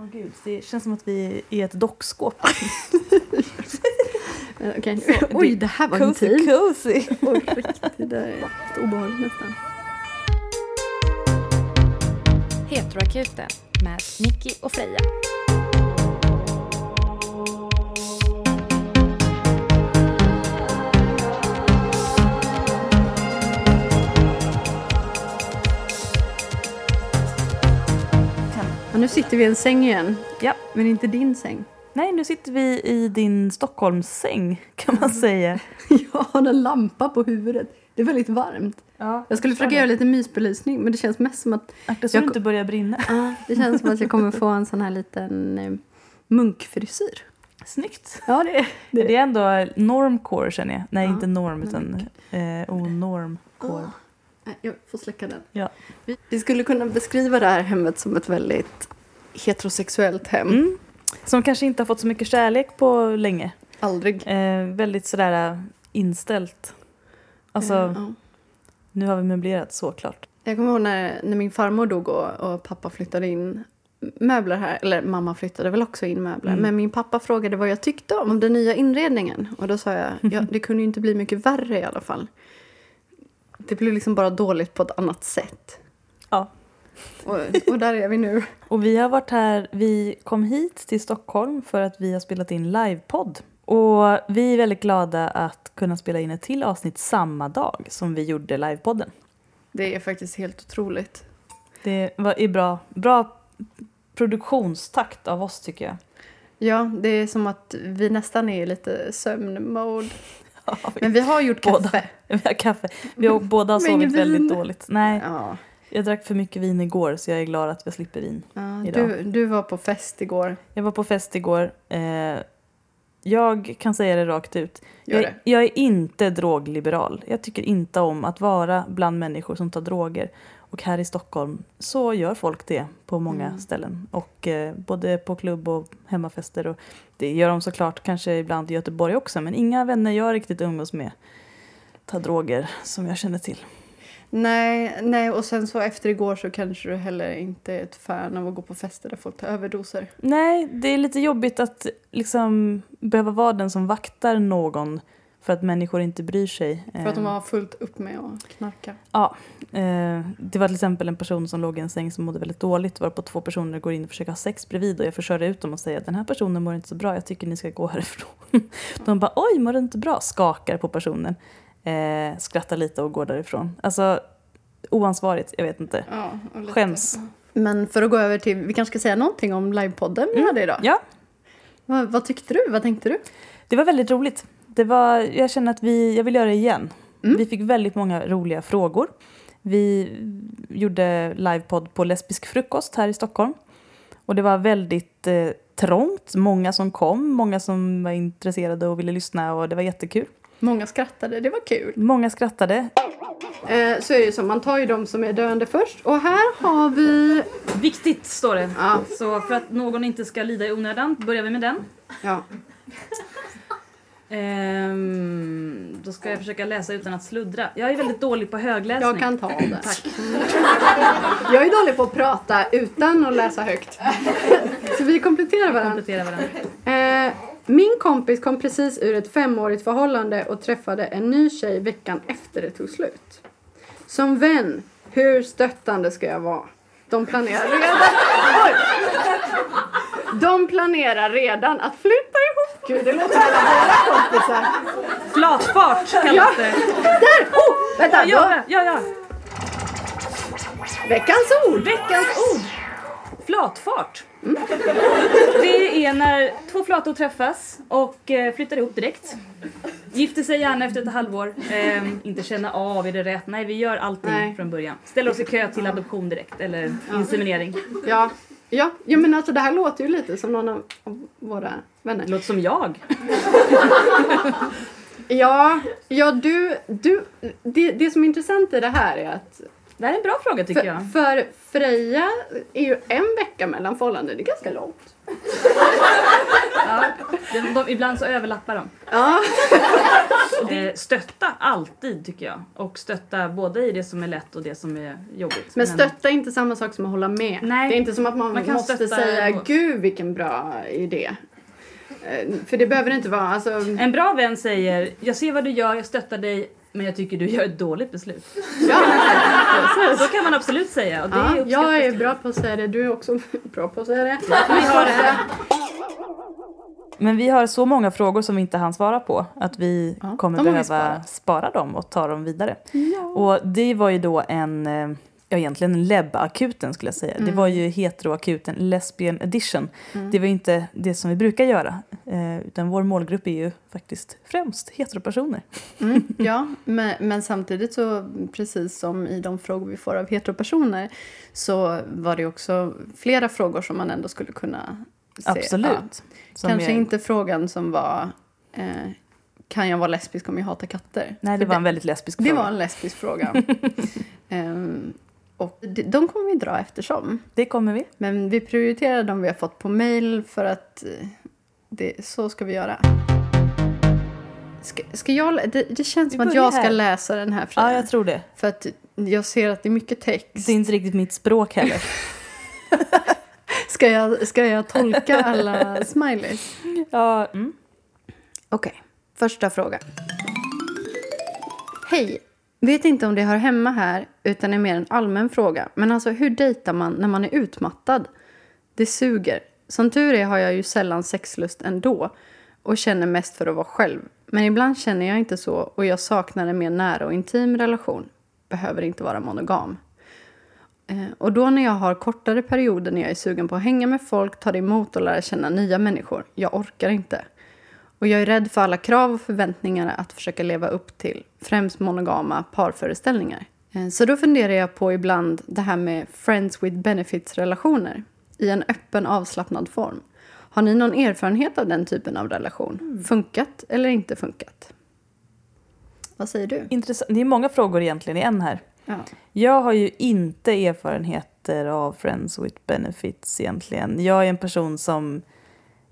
Åh gud, det känns som att vi är i ett dockskåp. Så, oj det- här var Cozy, intimt. cozy. Det där är obehagligt nästan. Heteroakuten med Nicky och Freja. Ja, nu sitter vi i en säng igen. Ja. Men inte din säng. Nej, nu sitter vi i din Stockholmssäng kan man säga. Jag har en lampa på huvudet. Det är väldigt varmt. Ja, Jag skulle försöka göra lite mysbelysning men det känns mest som att Akta så Jag du inte börjar brinna. ah, det känns som att jag kommer få en sån här liten eh, munkfrisyr. Snyggt. Ja, det är Det, det är ändå normcore känner jag. Nej, Ja, inte norm utan eh, onormcore. Nej, Jag får släcka den. Ja. Vi, skulle kunna beskriva det här hemmet som ett väldigt heterosexuellt hem. Mm. Som kanske inte har fått så mycket kärlek på länge. Aldrig. Eh, väldigt sådär eh, inställt. Alltså, Eh, ja. nu har vi möblerat såklart. Jag kommer ihåg när, när min farmor dog och, och pappa flyttade in möbler här. Eller mamma flyttade väl också in möbler. Mm. Men min pappa frågade vad jag tyckte om den nya inredningen. Och då sa jag, ja, det kunde ju inte bli mycket värre i alla fall. Det blev liksom bara dåligt på ett annat sätt. Ja. Och, och där är vi nu. Och vi har varit här, vi kom hit till Stockholm för att vi har spelat in livepodd. Och vi är väldigt glada att kunna spela in ett till avsnitt samma dag som vi gjorde livepodden. Det är faktiskt helt otroligt. Det var är bra, bra produktionstakt av oss tycker jag. Ja, det är som att vi nästan är i lite sömnmode. Men vi har gjort Båda. kaffe. vi har kaffe. Vi har båda Men sovit väldigt dåligt. Nej, Ja. jag drack för mycket vin igår så jag är glad att jag slipper vin. Ja, Idag. du, du var på fest igår. Jag var på fest igår. Eh, jag kan säga det rakt ut. Jag, det. jag är inte drogliberal. Jag tycker inte om att vara bland människor som tar droger. Och här i Stockholm så gör folk det på många Mm. ställen. Och eh, både på klubb och hemmafester. Och det gör de såklart kanske ibland i Göteborg också. Men inga vänner jag riktigt umgås med tar droger som jag känner till. Nej, nej, och sen så efter igår så kanske du heller inte är ett fan av att gå på fester där folk tar överdoser. Nej, det är lite jobbigt att liksom behöva vara den som vaktar någon för att människor inte bryr sig. För att de Eh, har fullt upp med att knarka. Ja, eh, det var till exempel en person som låg i en säng som mådde väldigt dåligt varpå två personer går in och försöker ha sex bredvid och jag försörjer ut dem och säger att den här personen mår inte så bra, jag tycker ni ska gå härifrån. De bara oj, mår du inte bra? Skakar på personen, eh, skrattar lite och går därifrån. Alltså oansvarigt, jag vet inte. Ja, Skäms. Men för att gå över till, vi kanske ska säga någonting om livepodden vi hade idag. Ja, Vad, vad tyckte du? Vad tänkte du? det var väldigt roligt. Det var, jag känner att vi, jag vill göra det igen. Mm. Vi fick väldigt många roliga frågor. Vi gjorde livepodd på Lesbisk frukost här i Stockholm. Och det var väldigt eh, trångt, många som kom, många som var intresserade och ville lyssna och det var jättekul. Många skrattade, det var kul. Många skrattade. Eh, så är det ju så, man tar ju de som är döende först. Och här har vi... Viktigt står det. Ja, Så för att någon inte ska lida i onödan börjar vi med den. ja. Ehm, då ska jag försöka läsa utan att sluddra. Jag är väldigt dålig på högläsning. Jag kan ta det. Tack. Jag är dålig på att prata utan att läsa högt. Så vi kompletterar varandra. Komplettera varandra. Eh, min kompis kom precis ur ett femårigt förhållande och träffade en ny tjej veckan efter det tog slut. Som vän, hur stöttande ska jag vara? De planerar redan... Oj! De planerar redan att flytta ihop. Gud, det låter som våra kompisar. Flatfart kallas Ja. det. Där! Oh, vänta! Ja, ja, ja. veckans ord! Veckans ord. Flatfart. Det är när två flator träffas och eh, flyttar ihop direkt. Gifter sig gärna efter ett halvår. Ehm, inte känna av, är det rätt? Nej, vi gör allting Nej. från början. Ställer oss i kö till adoption direkt eller inseminering. Ja, ja, ja, men alltså det här låter ju lite som någon av av våra vänner. Låter som jag. Ja, ja du, du det, det som är intressant i det här är att Det här är en bra fråga tycker för, jag. för Freja är ju en vecka mellan förhållanden, det är ganska långt. Ja, de, de, ibland så överlappar de. Ja. Eh, stötta alltid tycker jag. Och stötta både i det som är lätt och det som är jobbigt. Men stötta är inte samma sak som att hålla med. Nej. Det är inte som att man, Man kan måste säga ändå. gud vilken bra idé. Eh, För det behöver det inte vara. Alltså, En bra vän säger jag ser vad du gör, jag stöttar dig men jag tycker du gör ett dåligt beslut. ja, absolut säga. Och det ja, är jag är bra på att säga det. Du är också bra på att säga det. Vi har det. Men vi har så många frågor som vi inte hann svara på att vi Ja, kommer har vi behöva sparat. spara dem och ta dem vidare. Och det var ju då en, eh, ja egentligen en LEB-akuten skulle jag säga. Det var ju heteroakuten, lesbian edition. Det var inte det som vi brukar göra. Eh, utan vår målgrupp är ju faktiskt främst heteropersoner. Mm, ja, men, men samtidigt så precis som i de frågor vi får av heteropersoner så var det också flera frågor som man ändå skulle kunna se. Absolut. Ja. Kanske är- inte frågan som var eh, kan jag vara lesbisk om jag hatar katter? Nej, det För var en väldigt lesbisk det fråga. var en lesbisk fråga. Ehm, och de, kommer vi dra eftersom. Det kommer vi. Men vi prioriterar de vi har fått på mail för att eh, det, så ska vi göra. Ska, ska jag, det, det känns som att jag ska här. läsa den här Freja. Ja, jag tror det. För att jag ser att det är mycket text. Det är inte riktigt mitt språk heller. Ska jag, ska jag tolka alla smileys? ja, mm. Okej, första frågan. Hej! Vet inte om det hör hemma här, utan är mer en allmän fråga. Men alltså, hur dejtar man när man är utmattad? Det suger. Som tur är har jag ju sällan sexlust ändå och känner mest för att vara själv. Men ibland känner jag inte så och jag saknar en mer nära och intim relation. Behöver inte vara monogam. Eh, och då när jag har kortare perioder när jag är sugen på att hänga med folk, ta det emot och lära känna nya människor. Jag orkar inte. Och jag är rädd för alla krav och förväntningar att försöka leva upp till, främst monogama parföreställningar. Eh, Så då funderar jag på ibland det här med friends with benefits-relationer i en öppen avslappnad form. Har ni någon erfarenhet av den typen av relation? Funkat eller inte funkat? Vad säger du? Intressant. Det är många frågor egentligen i en här. Ja. Jag har ju inte erfarenheter av Friends with Benefits egentligen. Jag är en person som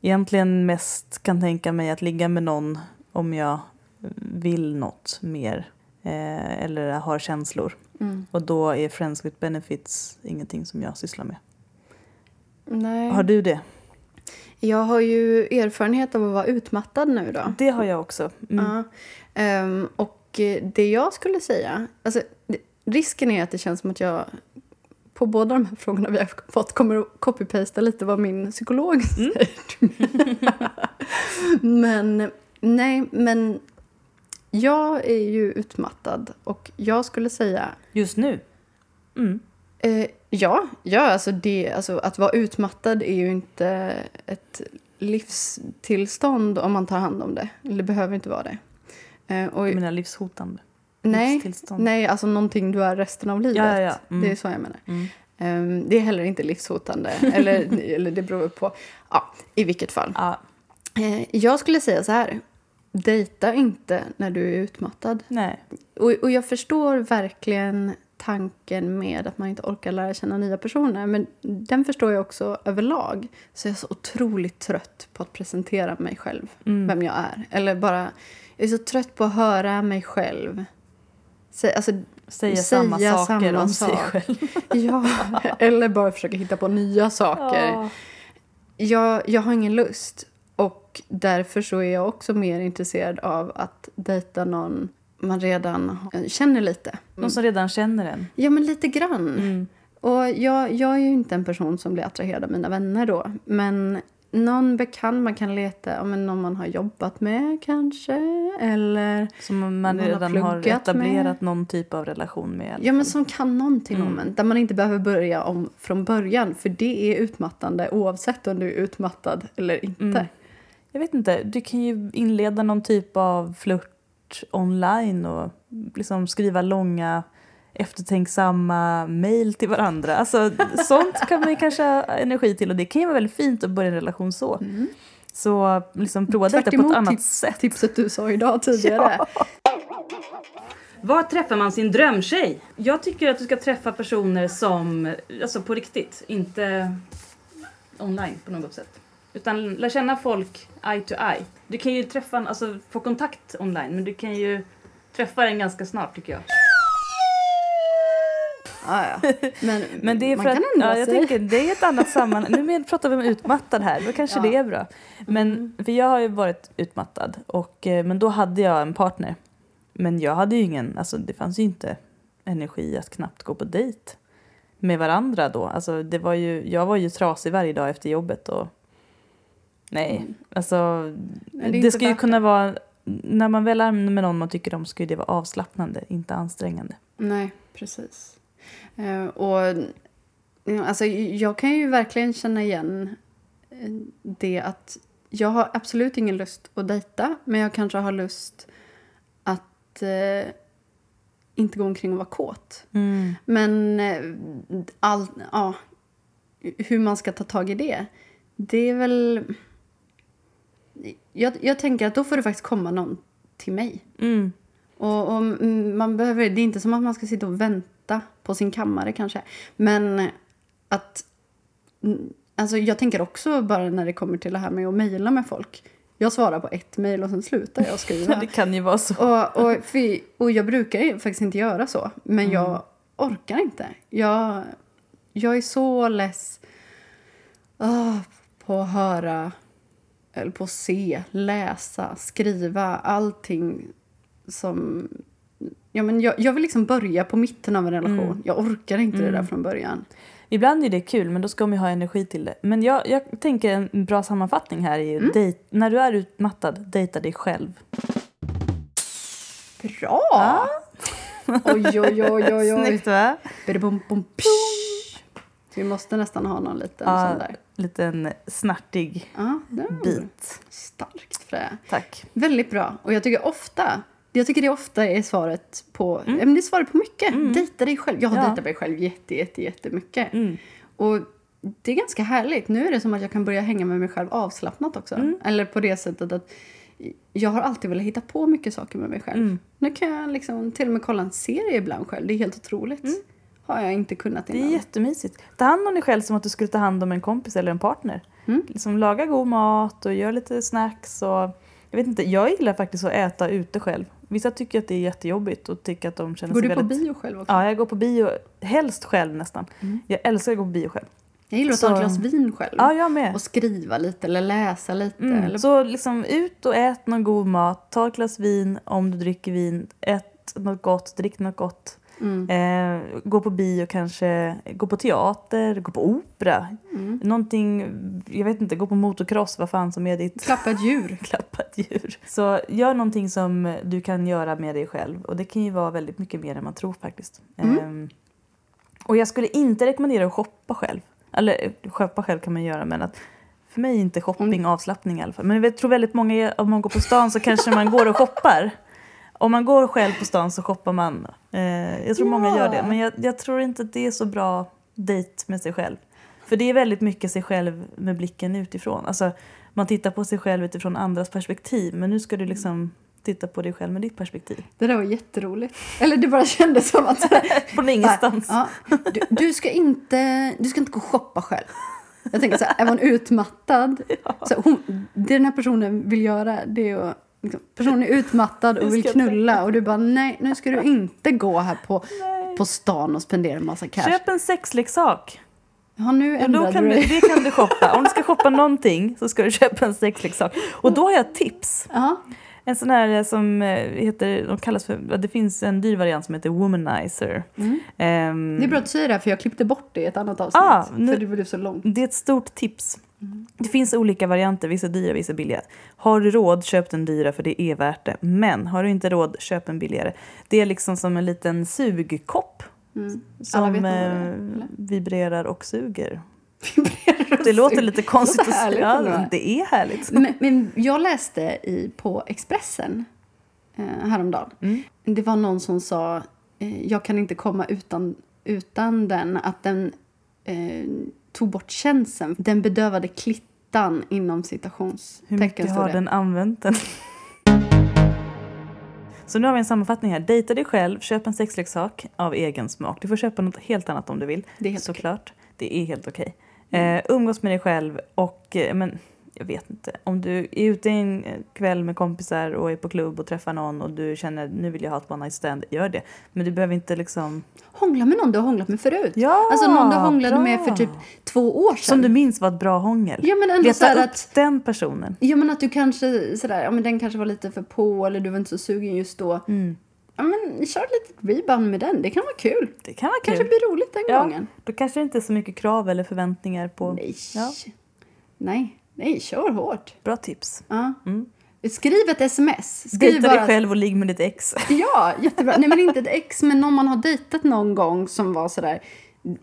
egentligen mest kan tänka mig att ligga med någon om jag vill något mer. Eh, eller har känslor. Mm. Och då är Friends with Benefits ingenting som jag sysslar med. Nej. Har du det? Jag har ju erfarenhet av att vara utmattad nu då. Det har jag också. Mm. Ja. Ehm, och det jag skulle säga... Alltså, risken är att det känns som att jag på båda de här frågorna vi har fått kommer att copy-pasta lite vad min psykolog säger till mig. Men nej, men jag är ju utmattad och jag skulle säga Just nu? Mm. Eh, ja, ja alltså det, alltså att vara utmattad är ju inte ett livstillstånd om man tar hand om det. Eller det behöver inte vara det. Eh, och, Jag menar livshotande. Nej, livstillstånd. nej, alltså någonting du är resten av livet. Ja, ja. Mm. Det är så jag menar. Mm. Eh, det är heller inte livshotande. eller, eller det beror på. Ja, i vilket fall. Ja, Eh, jag skulle säga så här. Dejta inte när du är utmattad. nej. Och, och jag förstår verkligen tanken med att man inte orkar lära känna nya personer. Men den förstår jag också överlag. Så jag är så otroligt trött på att presentera mig själv, Mm. vem jag är. Eller bara, jag är så trött på att höra mig själv. Sä, alltså, Säga, Säga samma saker samma om sig sak. själv. ja, eller bara försöka hitta på nya saker. Ja. Jag, jag har ingen lust. Och därför så är jag också mer intresserad av att dejta någon man redan känner lite. Någon som redan känner en. Ja, men lite grann. Mm. Och jag, jag är ju inte en person som blir attraherad av mina vänner då. Men någon bekant man kan leta, men någon man har jobbat med kanske. Eller Som man har redan har, pluggat etablerat med. någon typ av relation med. ja, men som kan någonting Mm. om en. Där man inte behöver börja om från början. För det är utmattande oavsett om du är utmattad eller inte. Mm. Jag vet inte, du kan ju inleda någon typ av flört online och liksom skriva långa eftertänksamma mejl till varandra. Alltså, sånt kan man ju kanske ha energi till och det kan ju vara väldigt fint att börja en relation så. Mm. Så liksom prova detta på ett annat sätt. Tipset du sa idag tidigare. Var träffar man sin drömtjej? Jag tycker att du ska träffa personer som, alltså på riktigt, inte online på något sätt. Utan lär känna folk eye to eye. Du kan ju träffa, en- alltså få kontakt online men du kan ju träffa den ganska snart tycker jag. Ja. Men, Men det är man för kan att, ändra ja, jag sig. tänker, det är ett annat sammanhang. Nu men- pratar vi om utmattad här, då kanske Ja. Mm. det är bra. Men, för jag har ju varit utmattad, och, eh, men då hade jag en partner. Men jag hade ju ingen, alltså det fanns ju inte energi att knappt gå på dejt med varandra då. Alltså det var ju, jag var ju trasig varje dag efter jobbet och nej, Mm. alltså det det, ska ju kunna vara, när man väl är med någon man tycker om ska det vara avslappnande, inte ansträngande. Nej, precis. Eh, och ja, alltså, jag kan ju verkligen känna igen eh, det att jag har absolut ingen lust att dejta men jag kanske har lust att eh, inte gå omkring och vara kåt. Men eh, all, ja, hur man ska ta tag i det, det är väl... Jag, jag tänker att då får det faktiskt komma någon till mig. Mm. Och, och mm, man behöver, det är inte som att man ska sitta och vänta på sin kammare kanske. Men att... mm, Alltså jag tänker också bara när det kommer till det här med att mejla med folk. Jag svarar på ett mejl och sen slutar jag skriva. Det kan ju vara så. och, och, och jag brukar ju faktiskt inte göra så. Men jag orkar inte. Jag, jag är så less ah, på att höra, eller på att se, läsa, skriva, allting som... Ja, men jag, jag vill liksom börja på mitten av en relation. Jag orkar inte det där från början. Ibland är det kul, men då ska man ju ha energi till det. Men jag, jag tänker en bra sammanfattning här är ju Mm. dejt, när du är utmattad, dejta dig själv. Bra! Oj, oj, oj, oj, oj. Snyggt va? Vi måste nästan ha någon liten Ja, sån där. liten snartig Ja, det var bit. Starkt Freja. Tack. Väldigt bra. Och jag tycker ofta, jag tycker det ofta är svaret på, ja, men det är svaret på mycket. Dejta dig själv. Jag har Ja. dejtat mig själv jätte, jätte, jättemycket. Mm. Och det är ganska härligt. Nu är det som att jag kan börja hänga med mig själv avslappnat också. Mm. Eller på det sättet att jag har alltid velat hitta på mycket saker med mig själv. Mm. Nu kan jag liksom till och med kolla en serie ibland själv. Det är helt otroligt. Har jag inte kunnat Mm. Det är innan. jättemysigt. Ta hand om dig själv som att du skulle ta hand om en kompis eller en partner. Mm. Liksom laga god mat och gör lite snacks. Och, jag, vet inte, jag gillar faktiskt att äta ute själv. Vissa tycker att det är jättejobbigt och tycker att de känner Går sig du på väldigt... bio själv också? Ja, jag går på bio, helst själv nästan. Jag älskar att gå på bio själv. Jag gillar att ta ett Så- glas vin själv. Ja, jag med. Och skriva lite eller läsa lite. Mm. Eller... Så liksom ut och ät någon god mat, ta ett glas vin om du dricker vin, ät något gott, drick något gott. Mm. Eh, gå på bio kanske, gå på teater, gå på opera. Mm. Någonting, jag vet inte, gå på motocross, vad fan som är ditt Klappa ett djur. klappat djur. Så gör någonting som du kan göra med dig själv och det kan ju vara väldigt mycket mer än man tror faktiskt. Mm. Ehm, och jag skulle inte rekommendera att shoppa själv. Eller shoppa själv kan man göra men att för mig är inte shopping avslappning i alla fall. Men jag tror väldigt många, om man går på stan så kanske man går och shoppar. Om man går själv på stan så shoppar man. Eh, jag tror många gör det. Men jag, jag tror inte att det är så bra dejt med sig själv. För det är väldigt mycket sig själv med blicken utifrån. Alltså, man tittar på sig själv utifrån andras perspektiv. Men nu ska du liksom titta på dig själv med ditt perspektiv. Det där var jätteroligt. Eller det bara kändes som att... Från ingenstans. Ja, du, du, ska inte, du ska inte gå och shoppa själv. Jag tänker så här, är man utmattad? Så hon, det den här personen vill göra det är att liksom, personen är utmattad och vill knulla och du bara nej, nu ska du inte gå här på, på stan och spendera en massa cash. Köp en sexleksak. Ja, nu Ja, då kan du det kan du shoppa. Om du ska shoppa någonting så ska du köpa en sexleksak. Och då har jag tips. Ja, En sån här som eh, heter, de kallas för, det finns en dyr variant som heter Womanizer. Mm. Ehm, det är bra att du säger det här, för jag klippte bort det i ett annat avsnitt. Ah, nu- För det blev så långt. Det är ett stort tips. Det finns olika varianter, vissa dyra, vissa billiga. Har du råd, köp den dyra för det är värt det. Men har du inte råd, köp en billigare. Det är liksom som en liten sugkopp Mm. Som det är, eh, vibrerar och suger. Vibrerar och Det låter suger. lite konstigt Så att säga. Ja, det är härligt. Men, men jag läste i, på Expressen eh, häromdagen. Mm. Det var någon som sa eh, jag kan inte komma utan, utan den. Att den eh, tog bort känslan. Den bedövade klittan inom Hur citationstecken. mycket står har den använt den? Så nu har vi en sammanfattning här. Dejta dig själv, köp en sexleksak av egen smak. Du får köpa något helt annat om du vill. Det är helt Såklart. Det är helt okej. Eh, umgås med dig själv och eh, men, jag vet inte, om du är ute en kväll med kompisar och är på klubb och träffar någon och du känner nu vill jag ha ett one night stand, gör det. Men du behöver inte liksom... Hångla med någon du har hånglat med förut. Ja, alltså någon du hånglade bra. med för typ två år sedan. Som du minns var ett bra hångel. Ja men ändå så Leta upp att, den personen. ja, men att du kanske sådär, ja men den kanske var lite för på eller du var inte så sugen just då. Mm. Ja men kör ett litet rebound med den, det kan vara kul. Det kan vara Kanske kul. blir roligt den Ja. gången. Då kanske det inte är så mycket krav eller förväntningar på... Nej. Ja. Nej, nej, kör hårt. Bra tips. Ja. Mm. Skriv ett sms. Skriv Dejta dig bara- själv och ligg med ditt ex. Ja, jättebra. Nej men inte ett ex, men någon man har dejtat någon gång som var sådär,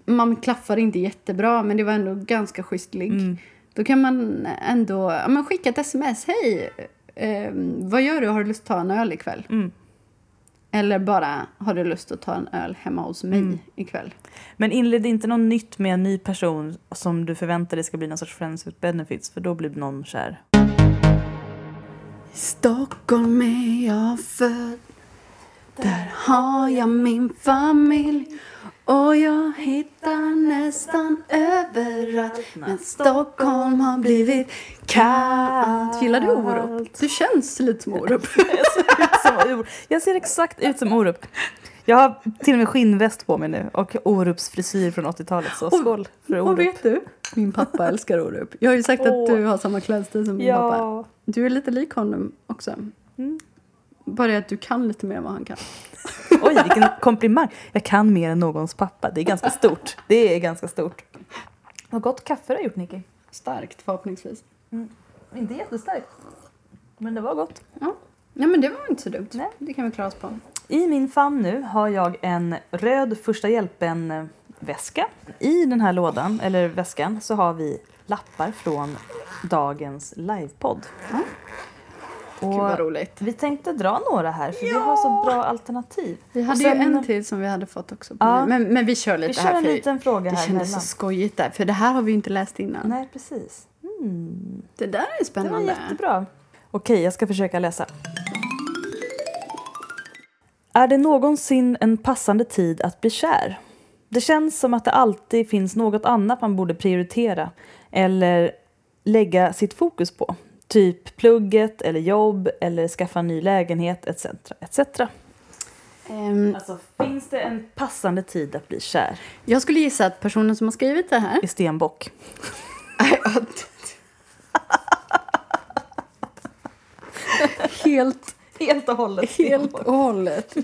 man klaffade inte jättebra men det var ändå ganska schysst ligg. Mm. Då kan man ändå ja, men skicka ett sms. Hej, eh, vad gör du? Har du lust att ta en öl ikväll? Mm. Eller bara, har du lust att ta en öl hemma hos mig Mm. ikväll? Men inled inte något nytt med en ny person som du förväntar dig ska bli någon sorts friends with benefits för då blir någon kär. I Stockholm är jag född Där har jag min familj Och jag hittar nästan överallt Men Stockholm har blivit kallt Gillar du Orup? Du känns lite som Orup. Som Orup. Jag ser exakt ut som Orup. Jag har till och med skinnväst på mig nu och Orups frisyr från 80-talet. Så skål för Och Orup. vet du? Min pappa älskar Orup. Jag har ju sagt att du har samma klädstil som min pappa. Ja. Du är lite lik honom också. Mm. Bara det att du kan lite mer än vad han kan. Oj, vilken komplimang. Jag kan mer än någons pappa. Det är ganska stort. Det är ganska stort. Vad gott kaffe du har gjort, Nicky. Starkt förhoppningsvis. Inte jättestarkt. Men det var gott. Ja. ja, men det var inte så dumt. Nej. Det kan vi klara oss på. I min famn nu har jag en röd första hjälpen-väska. I den här lådan, eller väskan, så har vi lappar från dagens livepodd. Ja. Gud vad Och roligt. vi tänkte dra några här, för vi har så bra alternativ. Vi Och hade sen- ju en till som vi hade fått också. Ja. Men, men vi kör lite Vi här kör en för liten fråga det här kändes emellan. så skojigt där. För det här har vi inte läst innan. Nej, precis. Mm, Det där är det var spännande. jättebra. Okej, jag ska försöka läsa. Är det någonsin en passande tid att bli kär? Det känns som att det alltid finns något annat man borde prioritera eller lägga sitt fokus på. Typ plugget eller jobb eller skaffa en ny lägenhet etc. etc. Ehm, Alltså, finns det en passande tid att bli kär? jag skulle gissa att personen som har skrivit det här... I stenbock. helt, Helt och hållet helt och hållet.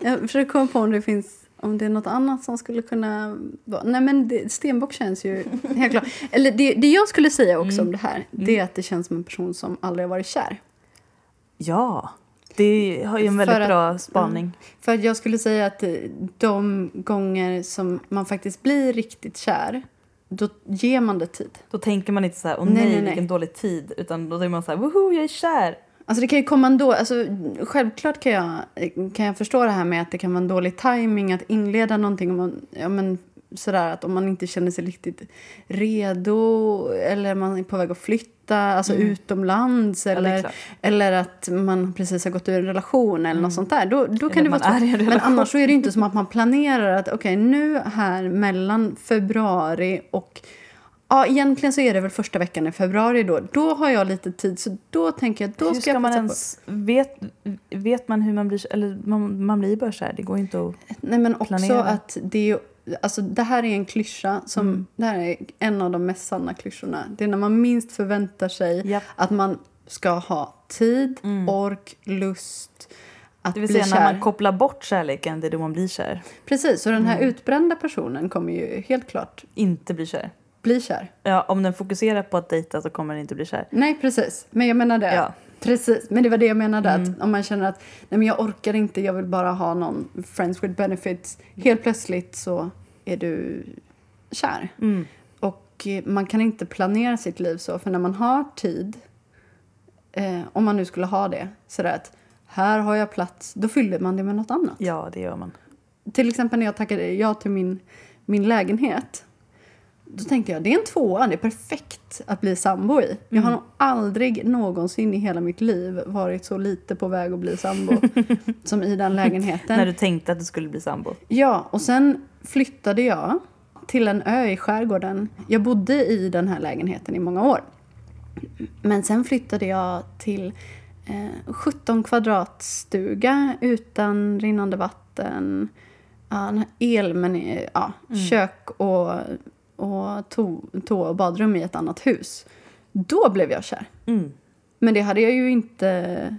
Jag försöker komma på om det finns om det är något annat som skulle kunna vara... Nej men det, Stenbock känns ju helt klart. Eller det, det jag skulle säga också om det här, det är att det känns som en person som aldrig har varit kär. Ja, det har ju en väldigt att- bra spaning. För jag skulle säga att eh, de gånger som man faktiskt blir riktigt kär, då ger man det tid. Då tänker man inte så här, åh Nej, nej, nej, nej. vilken dålig tid. Utan då är man så här, woho, jag är kär. Alltså det kan ju komma ändå, alltså självklart kan jag, kan jag förstå det här med att det kan vara en dålig timing att inleda någonting om man, ja men sådär att om man inte känner sig riktigt redo eller man är på väg att flytta, alltså utomlands Mm. är eller, klart. eller att man precis har gått ur en relation eller något sånt där. Då, då kan Eller det vara svårt. Men annars så är det inte som att man planerar att okej nu här mellan februari och Ja, egentligen så är det väl första veckan i februari då. Då har jag lite tid, så då tänker jag, då hur ska, jag man ens, vet, vet man hur man blir, eller man, man blir bara kär, det går inte att... Nej, men också planera. att det är alltså det här är en klyscha som, Mm. det här är en av de mest sanna klyschorna. Det är när man minst förväntar sig Japp. att man ska ha tid, ork, lust att Det vill säga kär. när man kopplar bort kärleken, det är då man blir kär. Precis, och den här Mm. utbrända personen kommer ju helt klart Inte bli kär. Bli kär. Ja, om den fokuserar på att dejta så kommer den inte bli kär. Nej, precis. Men jag menar det. Ja. Precis, men det var det jag menade. Mm. Att om man känner att nej, men jag orkar inte, jag vill bara ha någon friends with benefits. Helt plötsligt så är du kär. Mm. Och eh, man kan inte planera sitt liv så, för när man har tid, eh, om man nu skulle ha det, sådär att här har jag plats, då fyller man det med något annat. Ja, det gör man. Till exempel när jag tackade ja till min, min lägenhet. Då tänkte jag, det är en tvåa, det är perfekt att bli sambo i. Jag Mm. har nog aldrig någonsin i hela mitt liv varit så lite på väg att bli sambo som i den lägenheten. När du tänkte att du skulle bli sambo. Ja, och sen flyttade jag till en ö i skärgården. Jag bodde i den här lägenheten i många år. Men sen flyttade jag till eh, 17 kvadratstuga utan rinnande vatten. Ja, en el, men eh, ja, kök och, och to, toa och badrum i ett annat hus. Då blev jag kär. Mm. Men det hade jag ju inte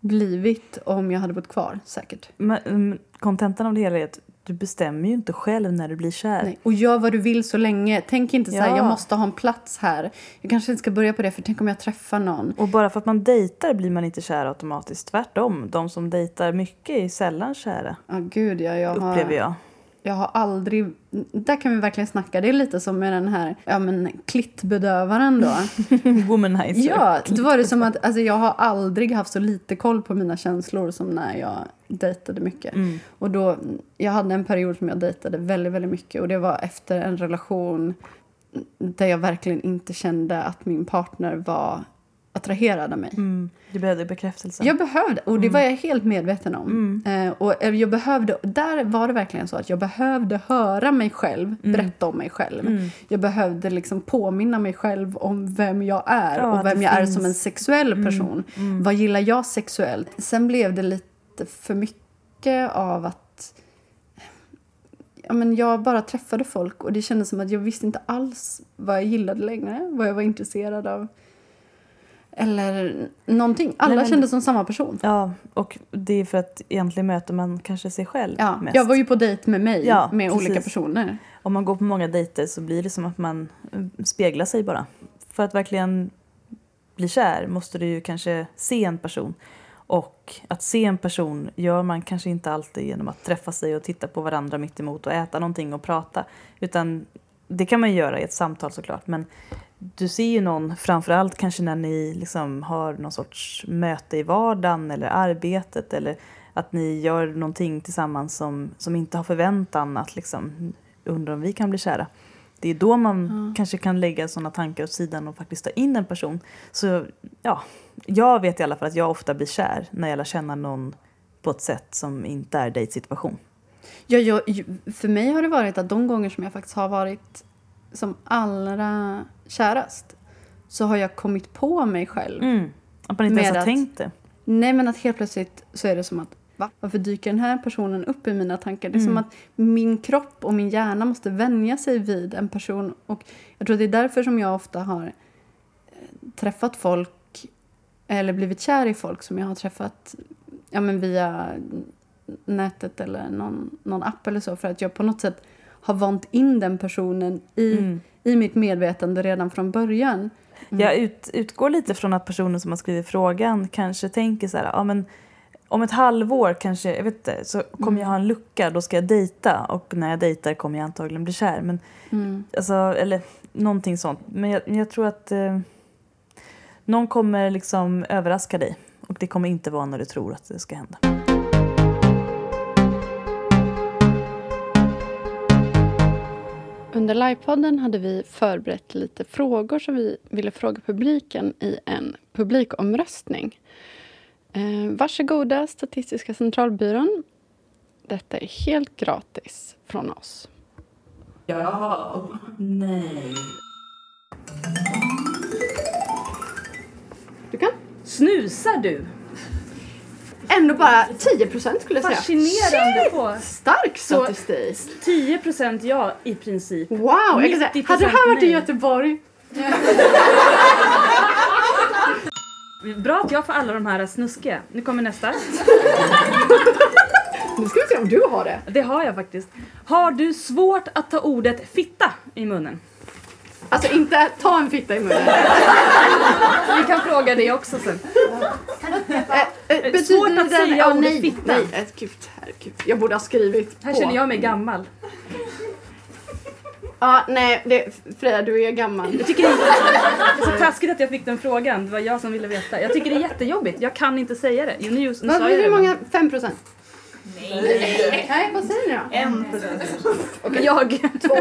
blivit om jag hade bott kvar säkert. Men mm, kontentan av det hela är att du bestämmer ju inte själv när du blir kär. Nej. Och gör vad du vill så länge. Tänk inte så här, Ja. jag måste ha en plats här. Jag kanske inte ska börja på det för tänk om jag träffar någon. Och bara för att man dejtar blir man inte kär automatiskt. Tvärtom, de som dejtar mycket är sällan kära. Ja, gud ja, jag har... Upplever jag. Jag har aldrig... Där kan vi verkligen snacka. Det är lite som med den här ja, men, klittbedövaren då. Womanizer. ja, då var det som att alltså, jag har aldrig haft så lite koll på mina känslor som när jag dejtade mycket. Mm. Och då, jag hade en period som jag dejtade väldigt, väldigt mycket. Och det var efter en relation där jag verkligen inte kände att min partner var attraherad av mig. Mm. Du behövde bekräftelse. Jag behövde, och det var jag helt medveten om. Eh, och jag behövde, där var det verkligen så att jag behövde höra mig själv berätta om mig själv. Mm. Jag behövde liksom påminna mig själv om vem jag är Ja, och vem jag är finns- som en sexuell person. Vad gillar jag sexuellt? Sen blev det lite för mycket av att ja, men jag bara träffade folk och det kändes som att jag visste inte alls vad jag gillade längre, vad jag var intresserad av. Eller någonting. Alla Nej, men- kändes som samma person. Ja, och det är för att egentligen möter man kanske sig själv Ja, mest. jag var ju på dejt med mig, Ja, med precis. olika personer. Om man går på många dejter så blir det som att man eh, speglar sig bara. För att verkligen bli kär måste du ju kanske se en person. Och att se en person gör man kanske inte alltid genom att träffa sig och titta på varandra mitt emot och äta någonting och prata. Utan det kan man göra i ett samtal såklart. Men du ser ju någon, framförallt kanske när ni liksom har någon sorts möte i vardagen eller arbetet eller att ni gör någonting tillsammans som, som inte har förväntan att liksom, undra om vi kan bli kära. Det är då man kanske kan lägga sådana tankar åt sidan och faktiskt ta in en person. Så ja, jag vet i alla fall att jag ofta blir kär när jag lär känna någon på ett sätt som inte är dejtsituation. Ja, jag, för mig har det varit att de gånger som jag faktiskt har varit som allra kärast så har jag kommit på mig själv. Mm. Att man inte ens har att- tänkt det. Nej, men att helt plötsligt så är det som att Va? Varför dyker den här personen upp i mina tankar? Det är som Mm. att min kropp och min hjärna måste vänja sig vid en person. Och jag tror att det är därför som jag ofta har eh, träffat folk eller blivit kär i folk som jag har träffat ja, men via nätet eller någon, någon app eller så. För att jag på något sätt har vant in den personen i, Mm. i mitt medvetande redan från början. Jag ut, utgår lite från att personen som har skrivit frågan kanske tänker så här, ja men om ett halvår kanske, jag vet inte, så kommer jag ha en lucka, då ska jag dejta och när jag dejtar kommer jag antagligen bli kär. Men, Mm. alltså, eller någonting sånt. Men jag, jag tror att eh, någon kommer liksom överraska dig och det kommer inte vara när du tror att det ska hända. Under livepodden hade vi förberett lite frågor som vi ville fråga publiken i en publikomröstning. Eh, varsågoda, Statistiska centralbyrån. Detta är helt gratis från oss. Ja, nej. Du kan Snusar du? Ändå bara 10 procent skulle jag säga. Fascinerande på. Stark Så- statistik. 10 procent ja i princip. Wow! Jag kan säga, 90% hade det här varit i nej. Göteborg Bra att jag får alla de här snuskiga. Nu kommer nästa. Nu ska vi se om du har det. Det har jag faktiskt. Har du svårt att ta ordet fitta i munnen? Alltså inte ta en fitta i munnen. Vi kan fråga det också sen. Eh, eh, betyder Svårt att den- säga ordet nej, fitta. Nej, eh, gud, herregud. Jag borde ha skrivit Här på. känner jag mig gammal. Ja, nej, det, Freja du är gammal. Jag tycker det är så taskigt att jag fick den frågan. Det var jag som ville veta. Jag tycker det är jättejobbigt. Jag kan inte säga det. Jo, nu, nu sa jag det. många? 5 procent? Nej. Nej, vad säger ni då? En procent. Jag. Två.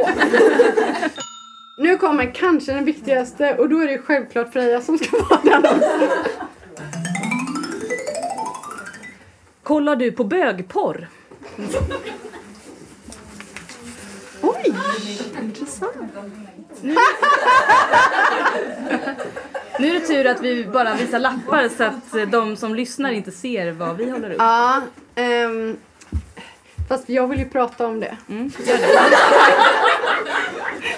Nu kommer kanske den viktigaste och då är det självklart Freja som ska vara den också. Kollar du på bögporr? Oj, intressant. Nu är det tur att vi bara visar lappar så att de som lyssnar inte ser vad vi håller upp. Ja, ehm, fast jag vill ju prata om det. Mm.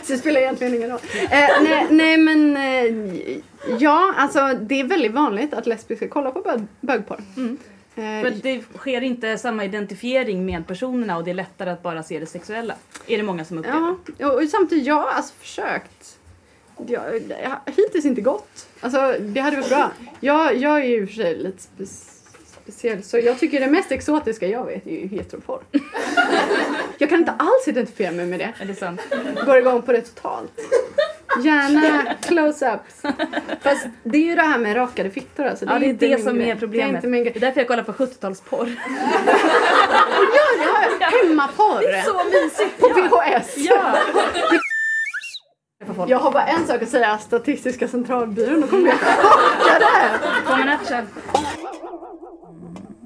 Så det spelar egentligen ingen roll. Eh, nej, nej men eh, ja, alltså det är väldigt vanligt att lesbiska kollar på bög, bögporr. Mm. Eh, att det sker inte samma identifiering med personerna och det är lättare att bara se det sexuella. Är det många som upplever. Ja, och samtidigt jag har alltså försökt. Jag, jag hittills inte gått. Alltså det hade varit bra. Jag, jag är ju i och för sig lite spe, speciell så jag tycker det mest exotiska jag vet är ju heteroporr. jag kan inte alls identifiera mig med det. Är det sant? Går igång på det totalt. Gärna close-ups. Fast det är ju det här med rakade fittor alltså. Ja, det är det som grej. är problemet. Det är Det är därför jag kollar på 70-talsporr. Ja, jag har hemmaporr. Så mysigt! På VHS. Ja! Jag har bara en sak att säga, Statistiska centralbyrån, då kommer jag chocka det. Kommer?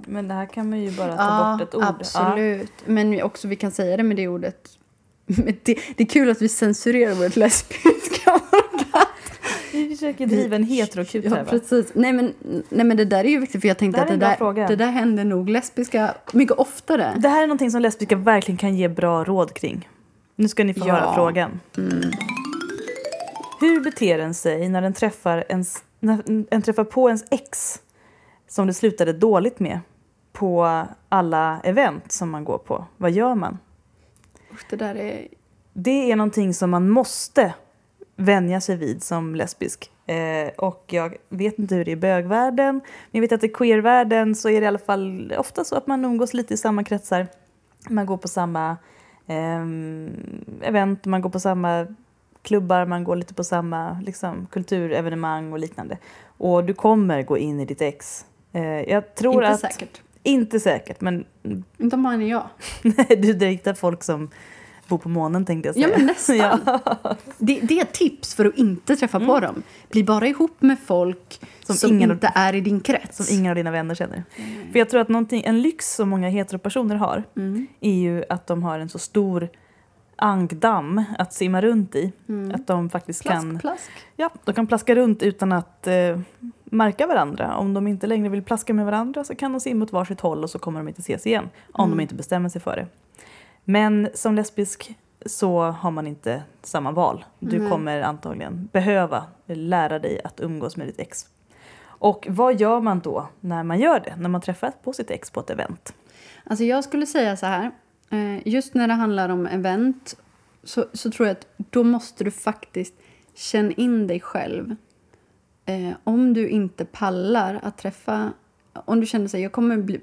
Men det här kan man ju bara ta bort ett ord. absolut. Men också vi kan säga det med det ordet. Det, det är kul att vi censurerar ordet lesbiska. Ja. Vi försöker driva en heterokut Ja, precis. Nej men, nej men det där är ju viktigt för jag tänkte Det att det där, fråga. det där händer nog lesbiska mycket oftare. Det här är någonting som lesbiska verkligen kan ge bra råd kring. Nu ska ni få Ja. höra frågan. Hur beter en sig när den träffar, ens, när en träffar på ens ex som det slutade dåligt med på alla event som man går på? Vad gör man? Det där är... Det är någonting som man måste vänja sig vid som lesbisk. Eh, och jag vet inte hur det är i bögvärlden, men jag vet att i queervärlden så är det i alla fall ofta så att man umgås lite i samma kretsar. Man går på samma ehm, event, man går på samma klubbar, man går lite på samma liksom, kulturevenemang och liknande. Och du kommer gå in i ditt ex. Eh, jag tror Inte att... säkert. Inte säkert, men Inte om man är jag. du dejtar folk som bor på månen tänkte jag säga. Ja men nästan. Ja. Det, det är ett tips för att inte träffa på dem. Bli bara ihop med folk som, Som ingen- inte är i din krets. Som ingen av dina vänner känner. För jag tror att en lyx som många heteropersoner har Mm. är ju att de har en så stor angdamm att simma runt i. Mm. Att de faktiskt Plask, kan, plask. ja, de kan plaska runt utan att eh, märka varandra. Om de inte längre vill plaska med varandra så kan de simma åt varsitt håll och så kommer de inte ses igen. Om Mm. de inte bestämmer sig för det. Men som lesbisk så har man inte samma val. Du Nej. kommer antagligen behöva lära dig att umgås med ditt ex. Och vad gör man då när man gör det? När man träffar på sitt ex på ett event? Alltså jag skulle säga så här. eh, Just när det handlar om event så, så tror jag att då måste du faktiskt känna in dig själv. Eh, om du inte pallar att träffa... Om du känner sig jag kommer bli,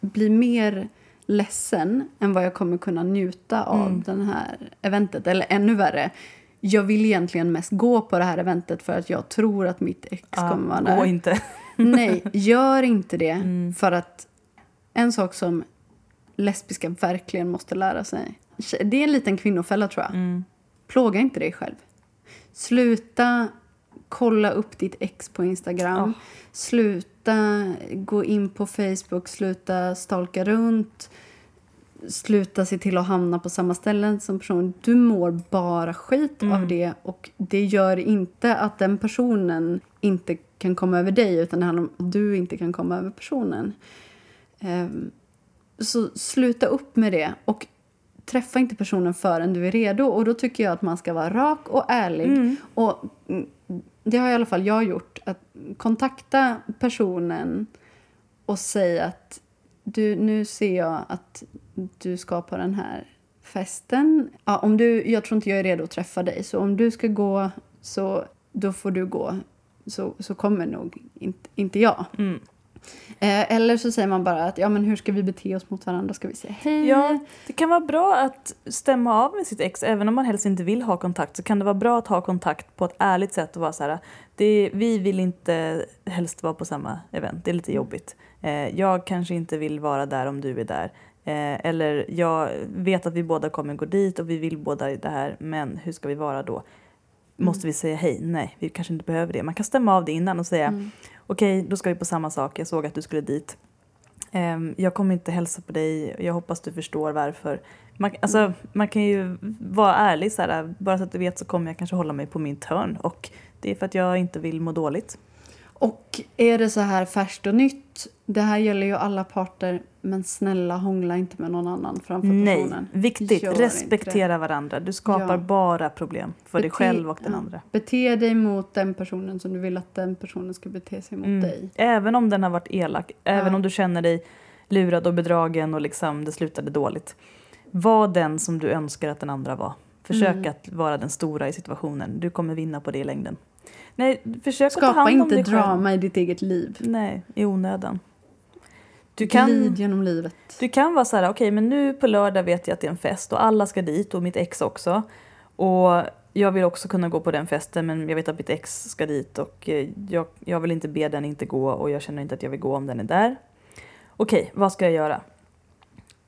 bli mer ledsen än vad jag kommer kunna njuta av Mm. den här eventet. Eller ännu värre. Jag vill egentligen mest gå på det här eventet för att jag tror att mitt ex kommer vara där. gå inte. Nej, gör inte det. Mm. För att en sak som lesbiska verkligen måste lära sig. Det är en liten kvinnofälla tror jag. Mm. Plåga inte dig själv. Sluta kolla upp ditt ex på Instagram. Ja. Sluta gå in på Facebook. Sluta stalka runt. Sluta se till att hamna på samma ställen som personen. Du mår bara skit Mm. av det. Och det gör inte att den personen inte kan komma över dig utan det handlar om att du inte kan komma över personen. Ehm, så sluta upp med det och träffa inte personen förrän du är redo. Och då tycker jag att man ska vara rak och ärlig. Mm. Och mm, det har i alla fall jag gjort. Att kontakta personen och säga att du, nu ser jag att du ska på den här festen. Ja, om du, jag tror inte jag är redo att träffa dig, så om du ska gå så då får du gå. Så, så kommer nog inte, inte jag. Mm. Eh, eller så säger man bara att ja, men hur ska vi bete oss mot varandra? Ska vi säga hej? Ja, det kan vara bra att stämma av med sitt ex. Även om man helst inte vill ha kontakt så kan det vara bra att ha kontakt på ett ärligt sätt och vara så här. Det, vi vill inte helst vara på samma event, det är lite jobbigt. Eh, jag kanske inte vill vara där om du är där. Eh, eller jag vet att vi båda kommer gå dit och vi vill båda det här, men hur ska vi vara då? Måste vi säga hej? Nej, vi kanske inte behöver det. Man kan stämma av det innan och säga Mm. okej, då ska vi på samma sak. Jag såg att du skulle dit. Ehm, jag kommer inte hälsa på dig. Jag hoppas du förstår varför. Man, alltså, man kan ju vara ärlig. Så här, bara så att du vet så kommer jag kanske hålla mig på min törn och Det är för att jag inte vill må dåligt. Och är det så här färskt och nytt, det här gäller ju alla parter, men snälla hångla inte med någon annan framför Nej, personen. viktigt. Gör Respektera varandra. Du skapar Ja. bara problem för dig Bete- själv och den ja. andra. Bete dig mot den personen som du vill att den personen ska bete sig mot Mm. dig. Även om den har varit elak, även Ja. om du känner dig lurad och bedragen och liksom det slutade dåligt. Var den som du önskar att den andra var. Försök Mm. att vara den stora i situationen. Du kommer vinna på det i längden. Nej, försök att ta Skapa hand om inte dig själv. drama i ditt eget liv. Nej, i onödan. Du kan, Glid genom livet. du kan vara så här, okej men nu på lördag vet jag att det är en fest och alla ska dit och mitt ex också. Och jag vill också kunna gå på den festen men jag vet att mitt ex ska dit och eh, jag, jag vill inte be den inte gå och jag känner inte att jag vill gå om den är där. Okej, vad ska jag göra?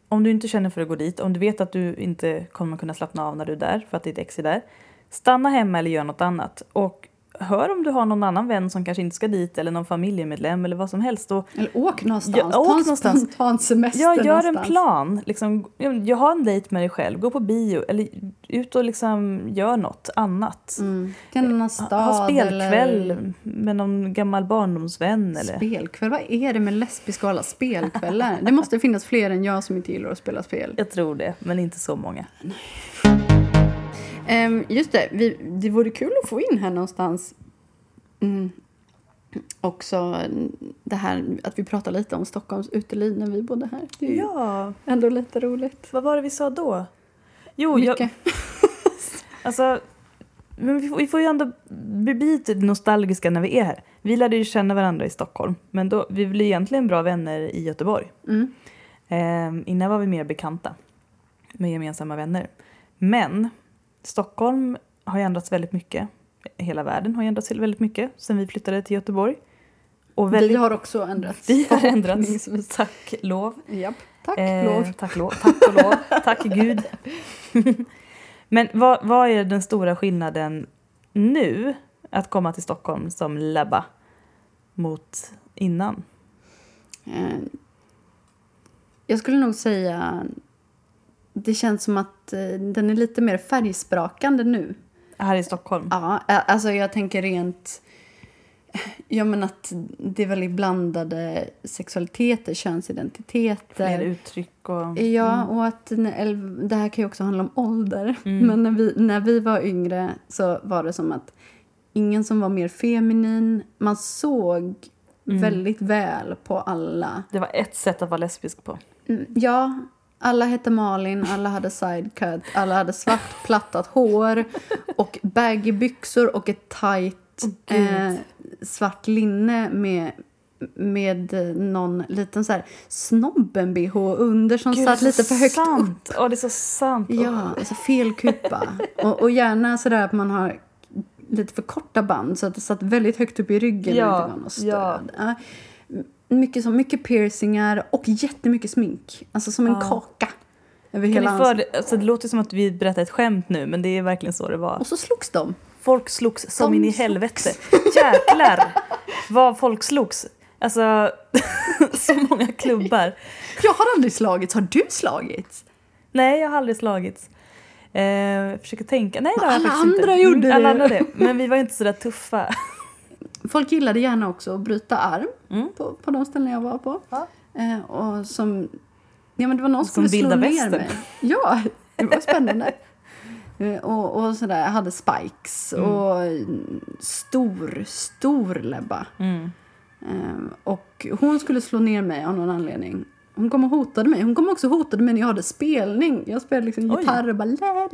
Om du inte känner för att gå dit, om du vet att du inte kommer kunna slappna av när du är där för att ditt ex är där. Stanna hemma eller gör något annat. Och hör om du har någon annan vän som kanske inte ska dit eller någon familjemedlem eller vad som helst. Och Eller åk någonstans. Ja, åk Ta en någonstans. spontan semester Ja, gör en någonstans. plan. Liksom, jag har en dejt med dig själv, gå på bio eller ut och liksom gör något annat. Mm. Till någon stad ha spelkväll eller... med någon gammal barndomsvän. Eller? Spelkväll? Vad är det med lesbiska och alla spelkvällar? det måste finnas fler än jag som inte gillar att spela spel. Jag tror det, men inte så många. Ehm, just det, vi, det vore kul att få in här någonstans mm, också det här att vi pratar lite om Stockholms uteliv när vi bodde här. Det är Ja, ändå lite roligt. vad var det vi sa då? Jo, jag, Mycket. alltså, men vi, får, vi får ju ändå bli lite nostalgiska när vi är här. Vi lärde ju känna varandra i Stockholm, men då, vi blev egentligen bra vänner i Göteborg. Mm. Eh, innan var vi mer bekanta med gemensamma vänner. Men Stockholm har ju ändrats väldigt mycket. Hela världen har ju ändrats väldigt mycket sen vi flyttade till Göteborg. Och väldigt, Vi har också ändrats. vi har ändrats. Tack lov. Japp. Tack, Eh, lov. Tack lov. Tack och lov. tack Gud. Men vad, vad är den stora skillnaden nu att komma till Stockholm som labba mot innan? Eh, jag skulle nog säga det känns som att eh, den är lite mer färgsprakande nu. Här i Stockholm? Ja, alltså jag tänker rent... Ja, men att det är väldigt blandade sexualiteter, könsidentiteter. Fler uttryck och... Ja, och att det här kan ju också handla om ålder. Mm. Men när vi, när vi var yngre så var det som att ingen som var mer feminin. Man såg Mm. väldigt väl på alla. Det var ett sätt att vara lesbisk på. Mm, Ja, alla hette Malin, alla hade sidecut, alla hade svart plattat hår och baggy byxor och ett tight Gud. eh, svart linne med med eh, någon liten så här snobben-bh under som Gud, satt lite för högt upp. sant. Ja, det är så sant. Ja, alltså fel kupa. och, och gärna sådär att man har lite för korta band så att det satt väldigt högt upp i ryggen Ja, och inte var något stöd. ja. Mycket, så, mycket piercingar och jättemycket smink. Alltså som en Ja. kaka. Över Kan hela för, alltså, det låter som att vi berättar ett skämt nu, men det är verkligen så det var. Och så slogs de. Folk slogs som De in i slogs. helvete. Jäklar vad folk slogs. Alltså, så många klubbar. Jag har aldrig slagits. Har du slagits? Nej, jag har aldrig slagits. Eh, jag försöker tänka. Nej, det har jag Alla faktiskt andra inte. gjorde Mm, Alla det. andra det. Men vi var inte så där tuffa. Folk gillade gärna också att bryta arm Mm. på, på de ställen jag var på. Ja. Eh, och som... Ja, men det var någon Som skulle slå ner mig. Ja, det var spännande. Eh, och, och sådär, jag hade spikes Mm. och stor, stor läbba. Mm. Eh, och hon skulle slå ner mig av någon anledning. Hon kom och hotade mig. Hon kom också och hotade mig när jag hade spelning. Jag spelade liksom Oj. gitarr och bara la, la,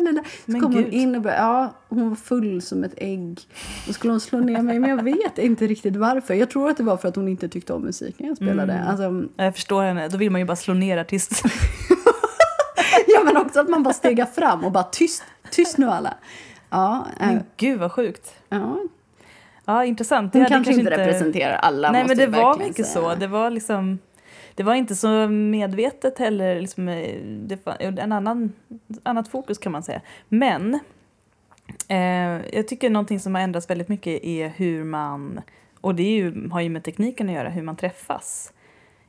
la, la. Så Men kom hon gud. in och bara, ja, hon var full som ett ägg. Då skulle hon slå ner mig, men jag vet inte riktigt varför. Jag tror att det var för att hon inte tyckte om musiken jag spelade. Mm. Alltså, Jag förstår henne. Då vill man ju bara slå ner artisten. ja, men också att man bara stegar fram och bara tyst, tyst nu alla. Ja, eh, Men gud vad sjukt. ja. Ja, intressant. Hon hade kanske inte representerar alla. Nej, men det var mycket säga. så. Det var liksom... Det var inte så medvetet heller. Liksom, eh, det var en annan, annat fokus kan man säga. Men eh, jag tycker någonting som har ändrats väldigt mycket är hur man, och det ju, har ju med tekniken att göra, hur man träffas.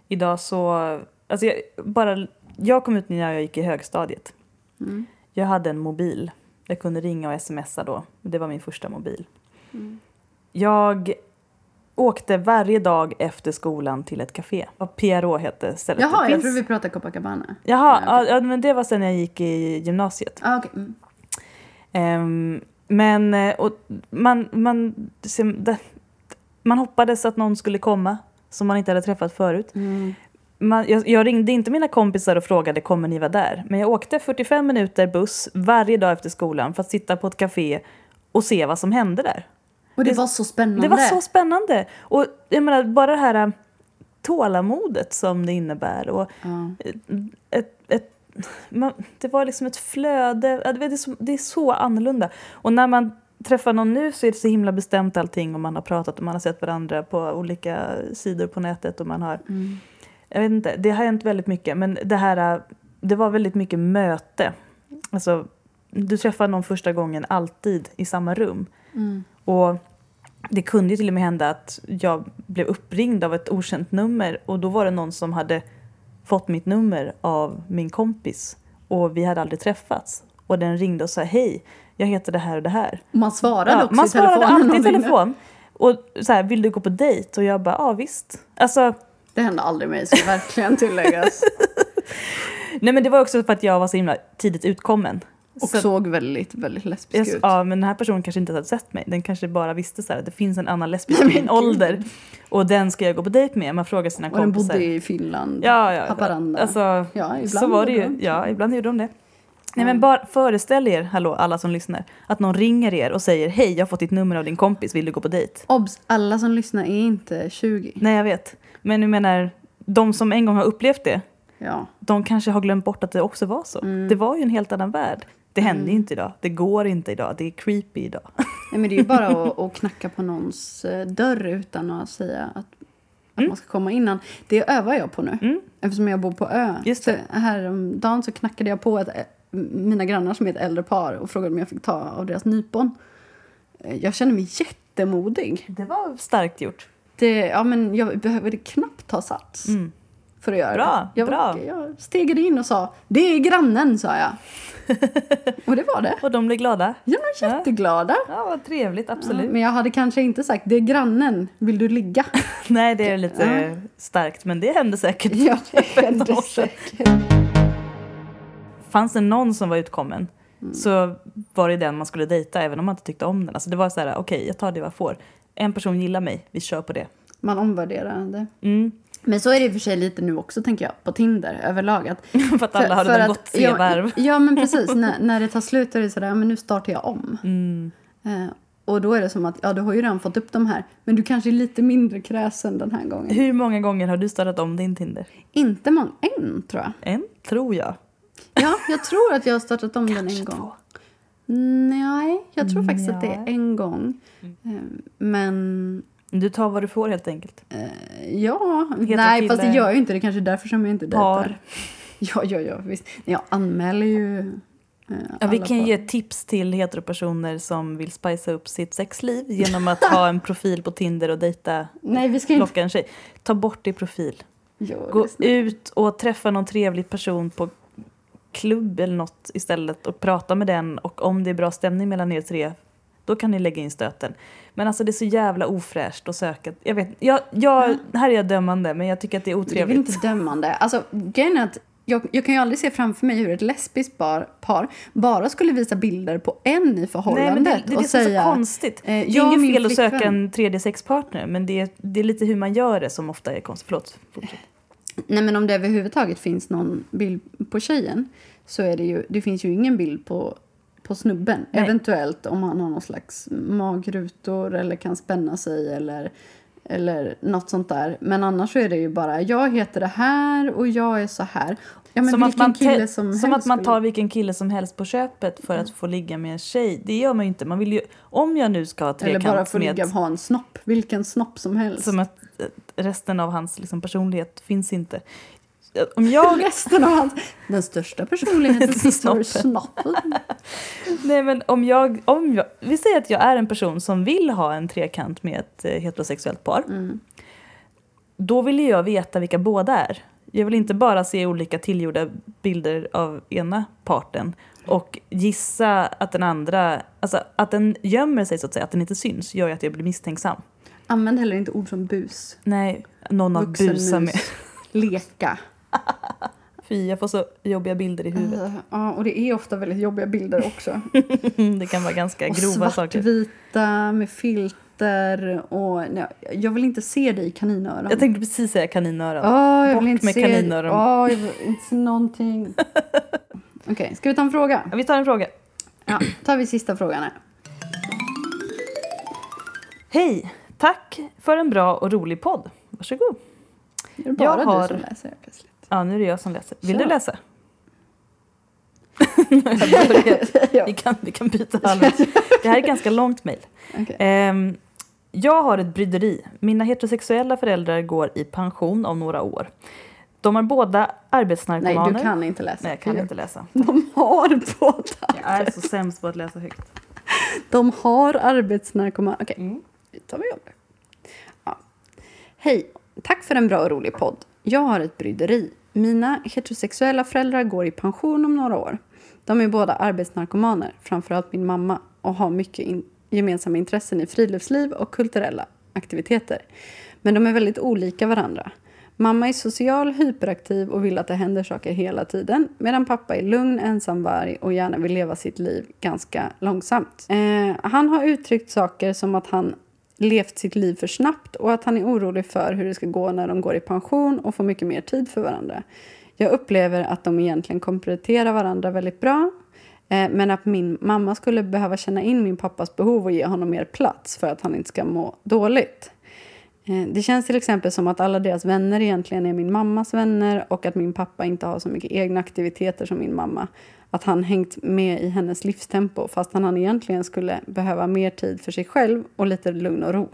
Idag så, alltså jag, bara, jag kom ut när jag gick i högstadiet. Mm. Jag hade en mobil. Jag kunde ringa och smsa då. Det var min första mobil. Jag åkte varje dag efter skolan till ett café. Och PRO hette stället. Jaha, Det jag tror vi pratar Copacabana. Jaha, Ja, ja, ja, men det var sen jag gick i gymnasiet. Ah, okej. Mm. Ehm, men eh, och man, man, man hoppades att någon skulle komma som man inte hade träffat förut. Mm. Man, jag, jag ringde inte mina kompisar och frågade kommer ni vara där. Men jag åkte 45 minuter buss varje dag efter skolan för att sitta på ett café och se vad som hände där. Och det Det- var så spännande. Det var så spännande. Och jag menar, bara det här äh, tålamodet som det innebär. Och Ja. ett, ett, man, det var liksom ett flöde. Det är, så, det är så annorlunda. Och när man träffar någon nu så är det så himla bestämt allting och man har pratat och man har sett varandra på olika sidor på nätet och man har Mm. jag vet inte, det har hänt väldigt mycket. Men det här, äh, det var väldigt mycket möte. Alltså, du träffar någon första gången alltid i samma rum. Mm. Och det kunde ju till och med hända att jag blev uppringd av ett okänt nummer och då var det någon som hade fått mitt nummer av min kompis och vi hade aldrig träffats. Och den ringde och sa hej, jag heter det här och det här. Man svarade Ja, också man i svarade telefonen. alltid i telefon. Och så här, vill du gå på dejt? Och jag bara, ja visst. Alltså, Det hände aldrig mig, ska verkligen tilläggas. nej men det var också för att jag var så himla tidigt utkommen. Och Så- såg väldigt, väldigt lesbisk Jag, ut. ja, men den här personen kanske inte hade sett mig. Den kanske bara visste så här, att det finns en annan lesbisk i min ålder. Och den ska jag gå på dejt med. Man frågar sina Och den kompisar. bodde i Finland, ja, ja, Haparanda. Alltså, ja, ibland så var det ju. Ja, ibland gjorde de det. Nej, men bara föreställ er, hallå, alla som lyssnar, att någon ringer er och säger hej, jag har fått ditt nummer av din kompis, vill du gå på dejt? Obs! Alla som lyssnar är inte 20. Nej, jag vet. Men jag menar, de som en gång har upplevt det, Ja. de kanske har glömt bort att det också var så. Mm. Det var ju en helt annan värld. Det händer ju inte idag. Det går inte idag. Det är creepy idag. Nej, men det är ju bara att, att knacka på någons eh, dörr utan att säga att, att Mm. man ska komma innan. Det övar jag på nu, Mm. eftersom jag bor på ö. Just Så det. häromdagen så knackade jag på ett, eh, mina grannar som är ett äldre par och frågade om jag fick ta av deras nypon. Eh, Jag känner mig jättemodig. Det var starkt gjort. Det, ja, men jag behövde knappt ta sats Mm. För att göra Bra, det. Jag, bra. jag stegade in och sa det är grannen, sa jag. och det var det. Och de blev glada. Jag var Ja. jätteglada. Ja, vad trevligt. Ja, Absolut. men jag hade kanske inte sagt det är grannen, vill du ligga? Nej, det är lite Ja. starkt, men det hände säkert. ja, det hände 15 år sedan. säkert. Fanns det någon som var utkommen Mm. så var det den man skulle dejta även om man inte tyckte om den. Alltså det var så här, okej, jag tar det jag får. En person gillar mig, vi kör på det. Man omvärderar det. Mm. Men så är det i och för sig lite nu också, tänker jag, på Tinder överlag. Att, för att alla har redan gått tre ja, varv. Ja, men precis. när, när det tar slut är det sådär, men nu startar jag om. Mm. Eh, och då är det som att, ja, du har ju redan fått upp de här, men du kanske är lite mindre kräsen den här gången. Hur många gånger har du startat om din Tinder? Inte många, en tror jag. En, tror jag. Ja, jag tror att jag har startat om den en Kanske gång. två. Nej, jag tror faktiskt att det är Ja. en gång. Eh, Men Du tar vad du får helt enkelt. eh, ja, Heter nej kille- fast det gör jag ju inte. Det är kanske är därför som jag inte Par. dejtar. Ja, ja, ja, visst. Jag anmäler ju eh, Ja, vi kan ge tips till heteropersoner som vill spicea upp sitt sexliv genom att ha en profil på Tinder och dejta, Nej, vi ska inte... locka en tjej. Ta bort din profil. Gör Gå ut och träffa någon trevlig person på klubb eller något istället och prata med den och om det är bra stämning mellan er tre då kan ni lägga in stöten. Men alltså det är så jävla ofräscht att söka. Jag vet, jag, jag, här är jag dömande men jag tycker att det är Det är otrevligt. inte dömande. Alltså, grejen är att jag, jag kan ju aldrig se framför mig hur ett lesbiskt par, par bara skulle visa bilder på en i förhållandet Nej, men det, det och det som är säga så konstigt. eh, Det är inget fel att söka flickvän. en tredje sexpartner men det är, det är lite hur man gör det som ofta är konstigt. Förlåt. fortsätt. Nej, men om det överhuvudtaget finns någon bild på tjejen så är det ju, det finns ju ingen bild på, på snubben. Nej. Eventuellt om han har någon slags magrutor eller kan spänna sig eller, eller något sånt där. Men annars är det ju bara, jag heter det här och jag är så här. Ja, som att, man kille som, som att man tar vilken kille som helst på köpet för att få ligga med en tjej. Det gör man ju inte. Man vill ju, om jag nu ska ha Eller bara trekant få med ligga och ha en snopp. Vilken snopp som helst. som att eh, resten av hans liksom, personlighet finns inte. Om jag, Resten av hans... Den största personligheten står i snoppen. nej men om jag, om jag, vi säger att jag är en person som vill ha en trekant med ett eh, heterosexuellt par. Mm. Då vill jag veta vilka båda är. Jag vill inte bara se olika tillgjorda bilder av ena parten och gissa att den andra, alltså att den gömmer sig så att säga, att den inte syns, gör ju att jag blir misstänksam. Använd heller inte ord som bus. Nej, någon Vuxen busa med. Leka. Fy, jag får så jobbiga bilder i huvudet. Eh, Ja, och det är ofta väldigt jobbiga bilder också. Det kan vara ganska Och grova saker. svartvita med filter och... Nej, jag vill inte se dig i kaninöron. Jag tänkte precis säga kaninöron. Åh, jag Bort vill inte med se kaninöron. Åh, jag vill inte se någonting. Okej, ska vi ta en fråga? Ja, Vi tar en fråga. Ja, tar vi sista frågan här. Hej! Tack för en bra och rolig podd. Varsågod. Är det bara Jag har- du som läser plötsligt? Ja, nu är det jag som läser. Vill Kör. du läsa? Ja. vi, kan, vi kan byta halvvägs. Det här är ett ganska långt mejl. Okej. Ehm, jag har ett bryderi. Mina heterosexuella föräldrar går i pension om några år. De har båda Nej, arbetsnarkomaner. du kan inte läsa. Nej, jag kan inte läsa. De har båda. Jag är så sämst på att läsa högt. De har arbetsnarkoman. Okej, Mm. nu tar vi om det. Ja. Hej, tack för en bra och rolig podd. Jag har ett bryderi. Mina heterosexuella föräldrar går i pension om några år. De är båda arbetsnarkomaner, framförallt min mamma, och har mycket in- gemensamma intressen i friluftsliv och kulturella aktiviteter. Men de är väldigt olika varandra. Mamma är social, hyperaktiv och vill att det händer saker hela tiden medan pappa är lugn, ensamvarg och gärna vill leva sitt liv ganska långsamt. Eh, han har uttryckt saker som att han levt sitt liv för snabbt och att han är orolig för hur det ska gå när de går i pension och får mycket mer tid för varandra. Jag upplever att de egentligen kompletterar varandra väldigt bra eh, men att min mamma skulle behöva känna in min pappas behov och ge honom mer plats för att han inte ska må dåligt. Eh, det känns till exempel som att alla deras vänner egentligen är min mammas vänner och att min pappa inte har så mycket egna aktiviteter som min mamma. Att han hängt med i hennes livstempo fast han egentligen skulle behöva mer tid för sig själv och lite lugn och ro.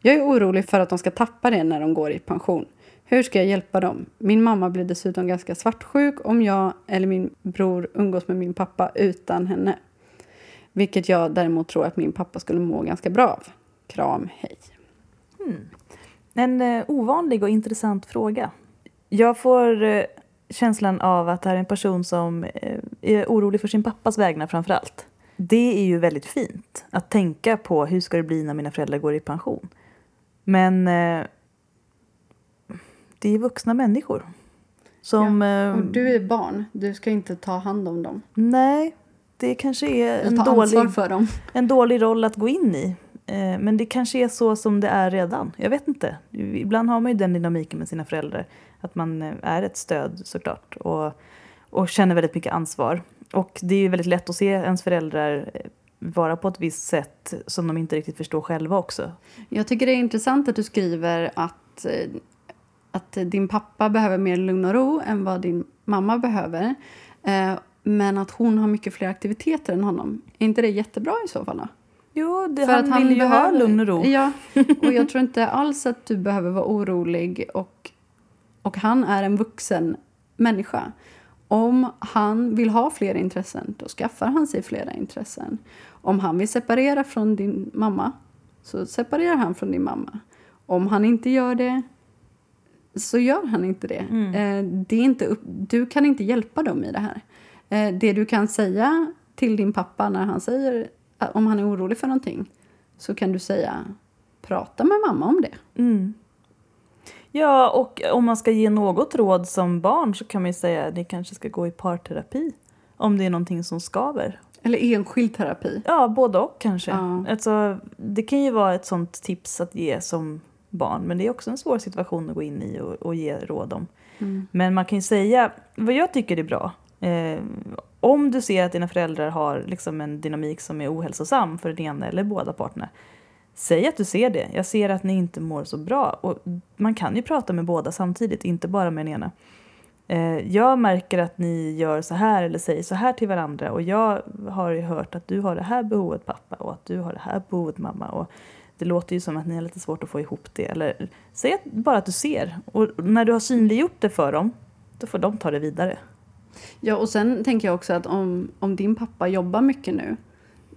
Jag är orolig för att de ska tappa det när de går i pension. Hur ska jag hjälpa dem? Min mamma blir dessutom ganska svartsjuk om jag eller min bror umgås med min pappa utan henne. Vilket jag däremot tror att min pappa skulle må ganska bra av. Kram, hej. En eh, ovanlig och intressant fråga. Jag får eh, känslan av att det här är en person som eh, är orolig för sin pappas vägnar framför allt. Det är ju väldigt fint att tänka på hur ska det bli när mina föräldrar går i pension. Men eh, det är vuxna människor. Som... eh, Och du är barn, du ska inte ta hand om dem. Nej, det kanske är en dålig, en dålig roll att gå in i. Eh, Men det kanske är så som det är redan. Jag vet inte. Ibland har man ju den dynamiken med sina föräldrar. Att man eh, är ett stöd såklart. Och, och känner väldigt mycket ansvar. Och det är ju väldigt lätt att se ens föräldrar eh, vara på ett visst sätt som de inte riktigt förstår själva också. Jag tycker det är intressant att du skriver att, eh, att din pappa behöver mer lugn och ro än vad din mamma behöver. Eh, Men att hon har mycket fler aktiviteter än honom. Är inte det jättebra i så fall? Då? Jo, det, För han, att vill ju ha behöver- lugn och ro. Ja, och jag tror inte alls att du behöver vara orolig. Och, och han är en vuxen människa. Om han vill ha fler intressen, då skaffar han sig flera intressen. Om han vill separera från din mamma, så separerar han från din mamma. Om han inte gör det, så gör han inte det. Eh, det är inte upp, du kan inte hjälpa dem i det här. Eh, det du kan säga till din pappa när han säger om han är orolig för någonting så kan du säga prata med mamma om det. Mm. Ja, och om man ska ge något råd som barn så kan man ju säga att ni kanske ska gå i parterapi. Om det är någonting som skaver. Eller enskild terapi. Ja, både och kanske. Ja. Alltså, det kan ju vara ett sånt tips att ge som barn. Men det är också en svår situation att gå in i och, och ge råd om. Mm. Men man kan ju säga, vad jag tycker är bra. Eh, om du ser att dina föräldrar har liksom en dynamik som är ohälsosam för den ena eller båda parterna. Säg att du ser det. Jag ser att ni inte mår så bra. Och man kan ju prata med båda samtidigt, inte bara med den ena. Eh, jag märker att ni gör så här eller säger så här till varandra. Och jag har ju hört att du har det här behovet pappa och att du har det här behovet mamma. Och det låter ju som att ni har lite svårt att få ihop det. Eller säg bara att du ser. Och när du har synliggjort det för dem, då får de ta det vidare. Ja, och sen tänker jag också att om, om din pappa jobbar mycket nu,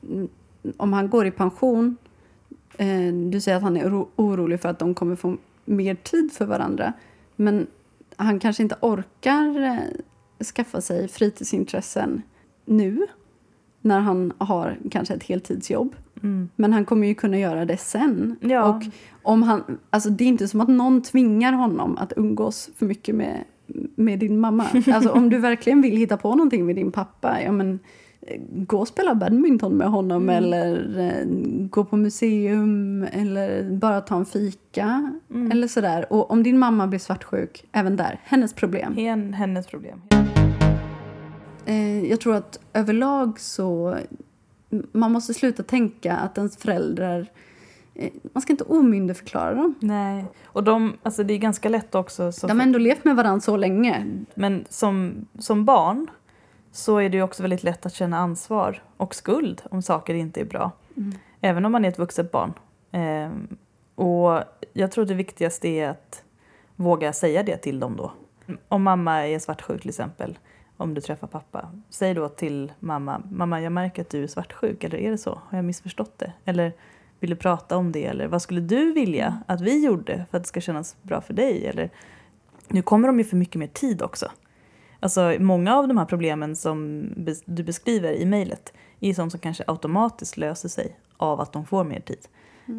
mm, om han går i pension, eh, du säger att han är oro, orolig för att de kommer få mer tid för varandra, men han kanske inte orkar eh, skaffa sig fritidsintressen nu när han har kanske ett heltidsjobb. Mm. Men han kommer ju kunna göra det sen. Ja. Och om han, alltså det är inte som att någon tvingar honom att umgås för mycket med, med din mamma. Alltså om du verkligen vill hitta på någonting med din pappa, ja men eh, gå och spela badminton med honom Mm. eller eh, gå på museum eller bara ta en fika Mm. eller sådär. Och om din mamma blir svartsjuk, även där, hennes problem. Hen, hennes problem. Eh, jag tror att överlag så man måste sluta tänka att ens föräldrar man ska inte omyndigförklara dem. Nej, och de, alltså det är ganska lätt också. Så De har ändå levt med varandra så länge. Men som, som barn så är det ju också väldigt lätt att känna ansvar och skuld om saker inte är bra. Även om man är ett vuxet barn. Ehm, och jag tror det viktigaste är att våga säga det till dem då. Om mamma är svartsjuk till exempel, om du träffar pappa. Säg då till mamma, mamma jag märker att du är svartsjuk, eller är det så? Har jag missförstått det? Eller vill du prata om det? Eller vad skulle du vilja att vi gjorde för att det ska kännas bra för dig? Eller, nu kommer de ju för mycket mer tid också. Alltså många av de här problemen som du beskriver i mejlet är sånt som kanske automatiskt löser sig av att de får mer tid.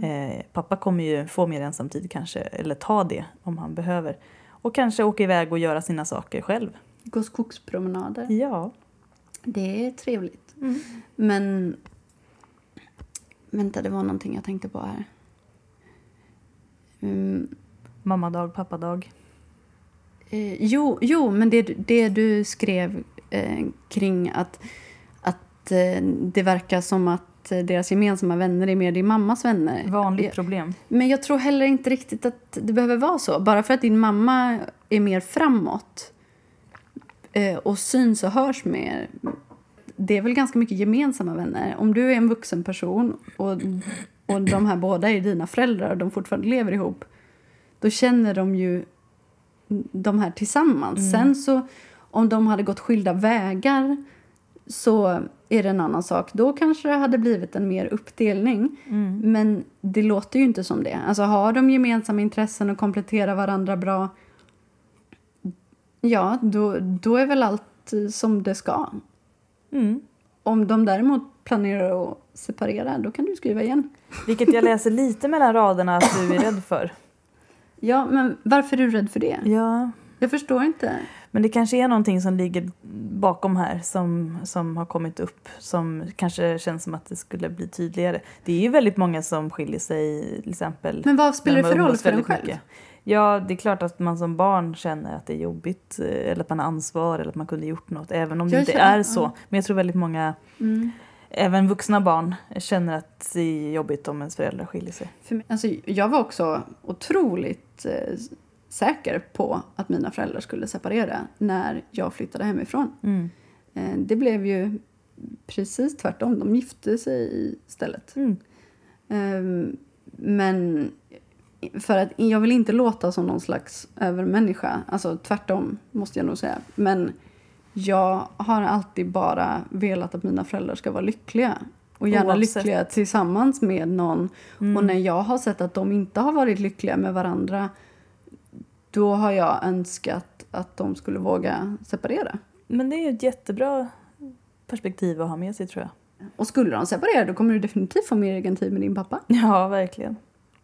Eh, pappa kommer ju få mer ensamtid kanske, eller ta det om han behöver. Och kanske åka iväg och göra sina saker själv. Gå skogspromenader. Ja. Det är trevligt. Men... Vänta, det var någonting jag tänkte på här. Mm, Mammadag, pappadag. Eh, jo, jo, men det, det du skrev eh, kring att, att eh, det verkar som att deras gemensamma vänner är mer din mammas vänner. Vanligt problem. Men jag tror heller inte riktigt att det behöver vara så. Bara för att din mamma är mer framåt eh, och syns och hörs mer. Det är väl ganska mycket gemensamma vänner. Om du är en vuxen person och, och de här båda är dina föräldrar och de fortfarande lever ihop. Då känner de ju de här tillsammans. Sen så om de hade gått skilda vägar så är det en annan sak. Då kanske det hade blivit en mer uppdelning. Men det låter ju inte som det. Alltså har de gemensamma intressen och kompletterar varandra bra ja, då, då är väl allt som det ska. Mm. Om de däremot planerar att separera, då kan du skriva igen. Vilket jag läser lite mellan raderna att du är rädd för. Ja, men varför är du rädd för det? Ja, Jag förstår inte. Men det kanske är någonting som ligger bakom här som, som har kommit upp som kanske känns som att det skulle bli tydligare. Det är ju väldigt många som skiljer sig till exempel. Men vad spelar det de för roll för en själv? mycket. Ja, det är klart att man som barn känner att det är jobbigt eh, eller att man har ansvar eller att man kunde gjort något även om det Jag inte känner- är så. ja. Men jag tror väldigt många, Mm. även vuxna barn, känner att det är jobbigt om ens föräldrar skiljer sig. För mig, alltså, jag var också otroligt eh, säker på att mina föräldrar skulle separera när jag flyttade hemifrån. Mm. Eh, det blev ju precis tvärtom. De gifte sig istället. Mm. Ehm, men för att jag vill inte låta som någon slags övermänniska. Alltså tvärtom måste jag nog säga. Men jag har alltid bara velat att mina föräldrar ska vara lyckliga. Och gärna Oavsett. lyckliga tillsammans med någon. Mm. Och när jag har sett att de inte har varit lyckliga med varandra då har jag önskat att de skulle våga separera. Men det är ett jättebra perspektiv att ha med sig tror jag. Och skulle de separera då kommer du definitivt få mer egen tid med din pappa. Ja, verkligen.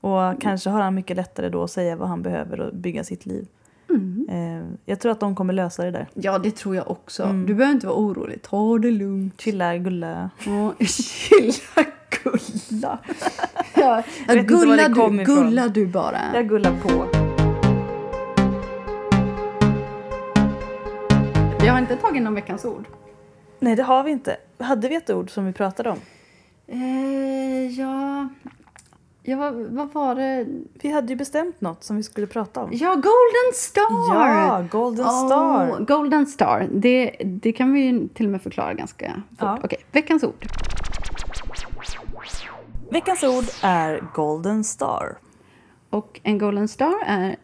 Och kanske har han mycket lättare då att säga vad han behöver och bygga sitt liv. Mm. Eh, jag tror att de kommer lösa det där. Ja, det tror jag också. Mm. Du behöver inte vara orolig. Ta det lugnt. Chilla, gulla. Ja, chilla, gulla. Ja, gulla, du, gulla du bara. Jag gullar på. Jag har inte tagit någon veckans ord. Nej, det har vi inte. Hade vi ett ord som vi pratade om? Eh, ja, ja vad, var det? Vi hade ju bestämt något som vi skulle prata om. Ja, Golden Star! Ja, Golden Star. Oh, Golden Star. Det, det kan vi ju till och med förklara ganska fort. Ja. Okej, veckans ord. Veckans ord är Golden Star. Och en Golden Star är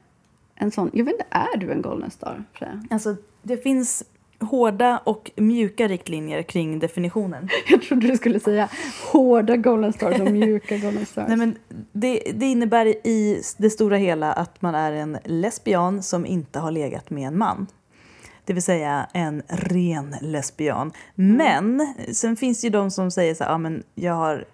en sån... Jag vet inte, är du en Golden Star? Freja? Alltså, det finns hårda och mjuka riktlinjer kring definitionen. Jag trodde du skulle säga hårda golden stars och mjuka golden stars. Nej, men det, det innebär i det stora hela att man är en lesbian som inte har legat med en man. Det vill säga en ren lesbian. Men sen finns det ju de som säger så här, ja, men jag har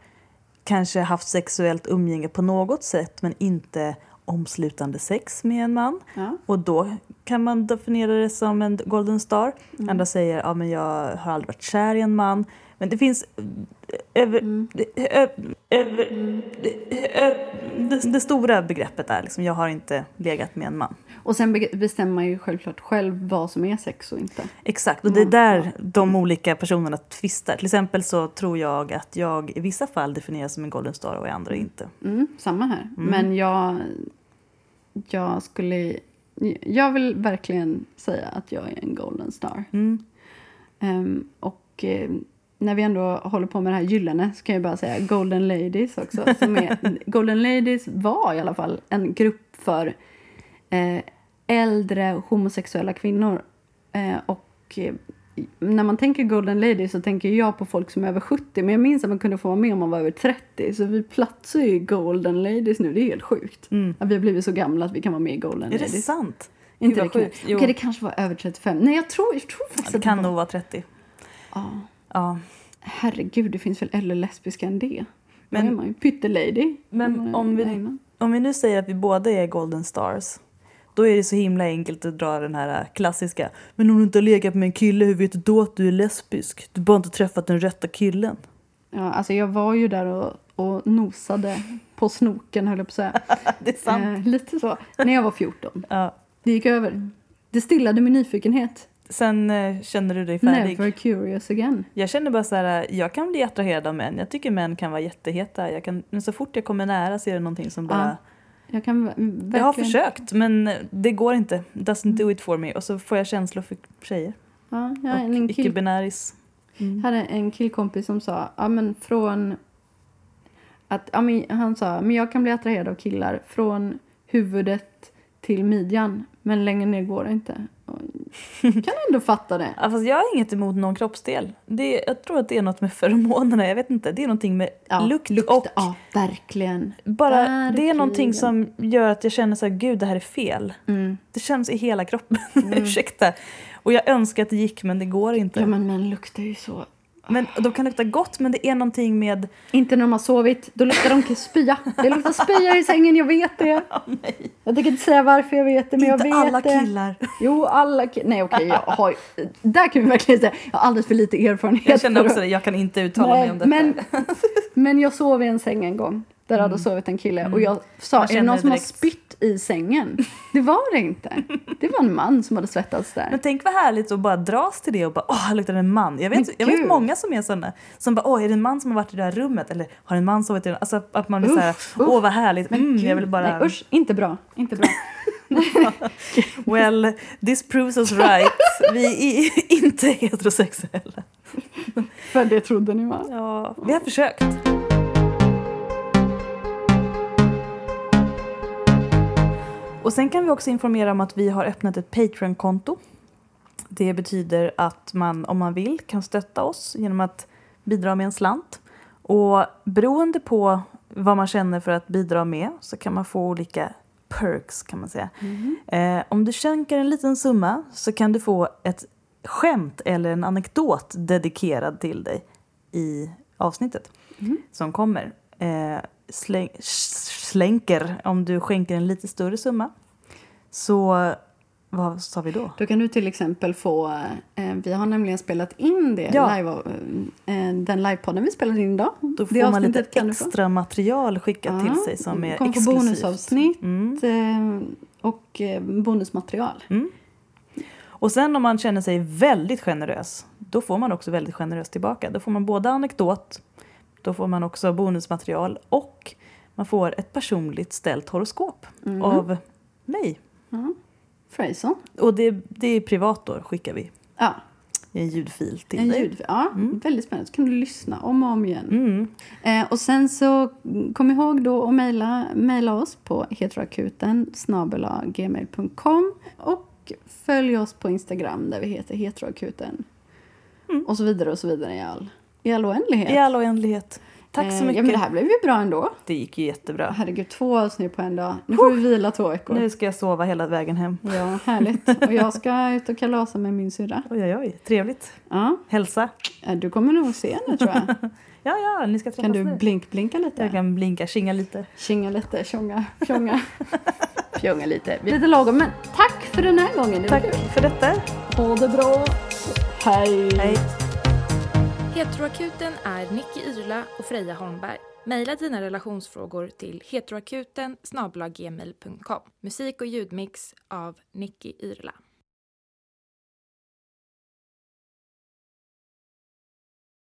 kanske haft sexuellt umgänge på något sätt men inte omslutande sex med en man. Ja. Och då kan man definiera det som en golden star. Andra säger ja men jag har aldrig varit kär i en man. Men det finns eh, över, ö- över, ö- det, det stora begreppet är liksom jag har inte legat med en man. Och sen be- bestämmer man ju självklart själv vad som är sex och inte. Exakt, och det är där de olika personerna tvistar. Till exempel så tror jag att jag i vissa fall definieras som en golden star och i andra inte. Mm, samma här. Men jag, jag skulle... Jag vill verkligen säga att jag är en golden star. Mm. Ehm, och eh, när vi ändå håller på med det här gyllene så kan jag bara säga Golden Ladies också. Som är, Golden Ladies var i alla fall en grupp för eh, äldre homosexuella kvinnor. Eh, och eh, när man tänker Golden Ladies så tänker jag på folk som är över 70. Men jag minns att man kunde få vara med om man var över 30. Så vi platsar ju i Golden Ladies nu. Det är helt sjukt. Att vi har blivit så gamla att vi kan vara med i Golden Är det Ladies. sant? Inte det kan. Okej, det kanske var över 35. Nej, jag tror, jag tror faktiskt Det att kan var- nog vara 30. Ja. Ja. Herregud, det finns väl äldre lesbiska än det? Men- är man ju pyttelady. Men om vi-. Om vi nu säger att vi båda är golden stars då är det så himla enkelt att dra den här klassiska Men om du inte har legat med en kille, hur vet du då att du är lesbisk? Du har bara inte träffat den rätta killen. Ja, alltså jag var ju där och, och nosade på snoken, höll jag på att säga. Det är sant. Eh, lite så. När jag var 14. Ja. Det gick över. Det stillade min nyfikenhet. Sen eh, känner du dig färdig. Never curious again. Jag känner bara så här, jag kan bli attraherad av män. Jag tycker män kan vara jätteheta. Jag kan, men så fort jag kommer nära så är det någonting som bara... Ja, Jag kan ver- verkligen... Jag har försökt men det går inte. Doesn't do it for me. Och så får jag känslor för tjejer. Ja, en, och en, kill, icke-binäris. hade en killkompis som sa, ja men från... Att, ja, men, han sa, men jag kan bli attraherad av killar från huvudet till midjan. Men längre ner går det inte. Kan ändå fatta det. Ja, fast jag har inget emot någon kroppsdel. Det, jag tror att det är något med feromonerna. Jag vet inte. Det är någonting med Ja, lukt, lukt och Ja, verkligen. bara, det är verkligen. någonting som gör att jag känner så här, gud det här är fel. Mm. Det känns i hela kroppen. Ursäkta. Och jag önskar att det gick men det går inte. Ja, men män luktar ju så. Men de kan lukta gott men det är någonting med... Inte när de har sovit. Då luktar de spya. Det luktar spya i sängen, jag vet det. Jag tänker inte säga varför jag vet det, men jag inte vet alla det. killar. Jo, alla killar. Nej, okej, jag har ju- Där kan vi verkligen säga, jag har alldeles för lite erfarenhet. Jag känner också att- det, jag kan inte uttala mig om detta. men, men jag sov i en säng en gång. Där hade sovit en kille. Och jag sa, Man är det någon som har direkt. spytt i sängen? Det var det inte. Det var en man som hade svettats där. Men tänk vad härligt att bara dras till det och bara åh, här luktar en man. Jag vet, jag vet många som är sådana. Som bara åh, är det en man som har varit i det här rummet? Eller har en man sovit i det? Alltså att man blir Uff, såhär, åh vad härligt. Men Mm, jag vill bara... Nej, usch, inte bra. Inte bra. Well, this proves us right. Vi är inte heterosexuella. För det trodde ni va? Ja, vi har försökt. Och sen kan vi också informera om att vi har öppnat ett Patreon-konto. Det betyder att man, om man vill, kan stötta oss genom att bidra med en slant. Och beroende på vad man känner för att bidra med så kan man få olika perks kan man säga. Eh, om du skänker en liten summa så kan du få ett skämt eller en anekdot dedikerad till dig i avsnittet som kommer. Eh, släng, slänker om du skänker en lite större summa. Så vad sa vi då? Då kan du till exempel få, eh, vi har nämligen spelat in det, Ja. live, eh, den livepodden vi spelade in idag. Då får det man lite extra material skickat till Ja, sig som är kommer få exklusivt. bonusavsnitt Mm. eh, och eh, bonusmaterial. Och sen om man känner sig väldigt generös, då får man också väldigt generöst tillbaka. Då får man både anekdot, då får man också bonusmaterial och man får ett personligt ställt horoskop Mm. av mig. Fraser. Och det, det är privat då, skickar vi Ja, i en ljudfil till en dig. ljud. Ja, väldigt spännande. Så kan du lyssna om och om igen. Mm. Eh, och sen så mm, kom ihåg då att mejla, mejla oss på heteroakuten gmail.com och Och följ oss på Instagram där vi heter Heteroakuten. Mm. Och så vidare och så vidare i all, i all oändlighet. I all oändlighet. Tack så Eh, mycket. Ja, men det här blev ju bra ändå. Det gick ju jättebra. Herregud, två avsnitt på en dag. Nu får vi vila två veckor. Nu ska jag sova hela vägen hem. Ja, härligt. Och jag ska ut och kalasa med min syrra. Oj, oj, oj. Trevligt. Ja, Hälsa. eh, du kommer nog se henne tror jag. Ja, ja, ni ska träffas Kan du nu. blink-blinka lite? Jag kan blinka, kinga lite. Kinga lite, tjonga, fjonga. Fjonga lite. Lite lagom, men tack för den här gången. Det Tack kul. för detta. Ha det bra. Hej. Hej. Heteroakuten är Nicky Yrla och Freja Holmberg. Maila dina relationsfrågor till heteroakuten Musik och ljudmix av Nicky Yrla.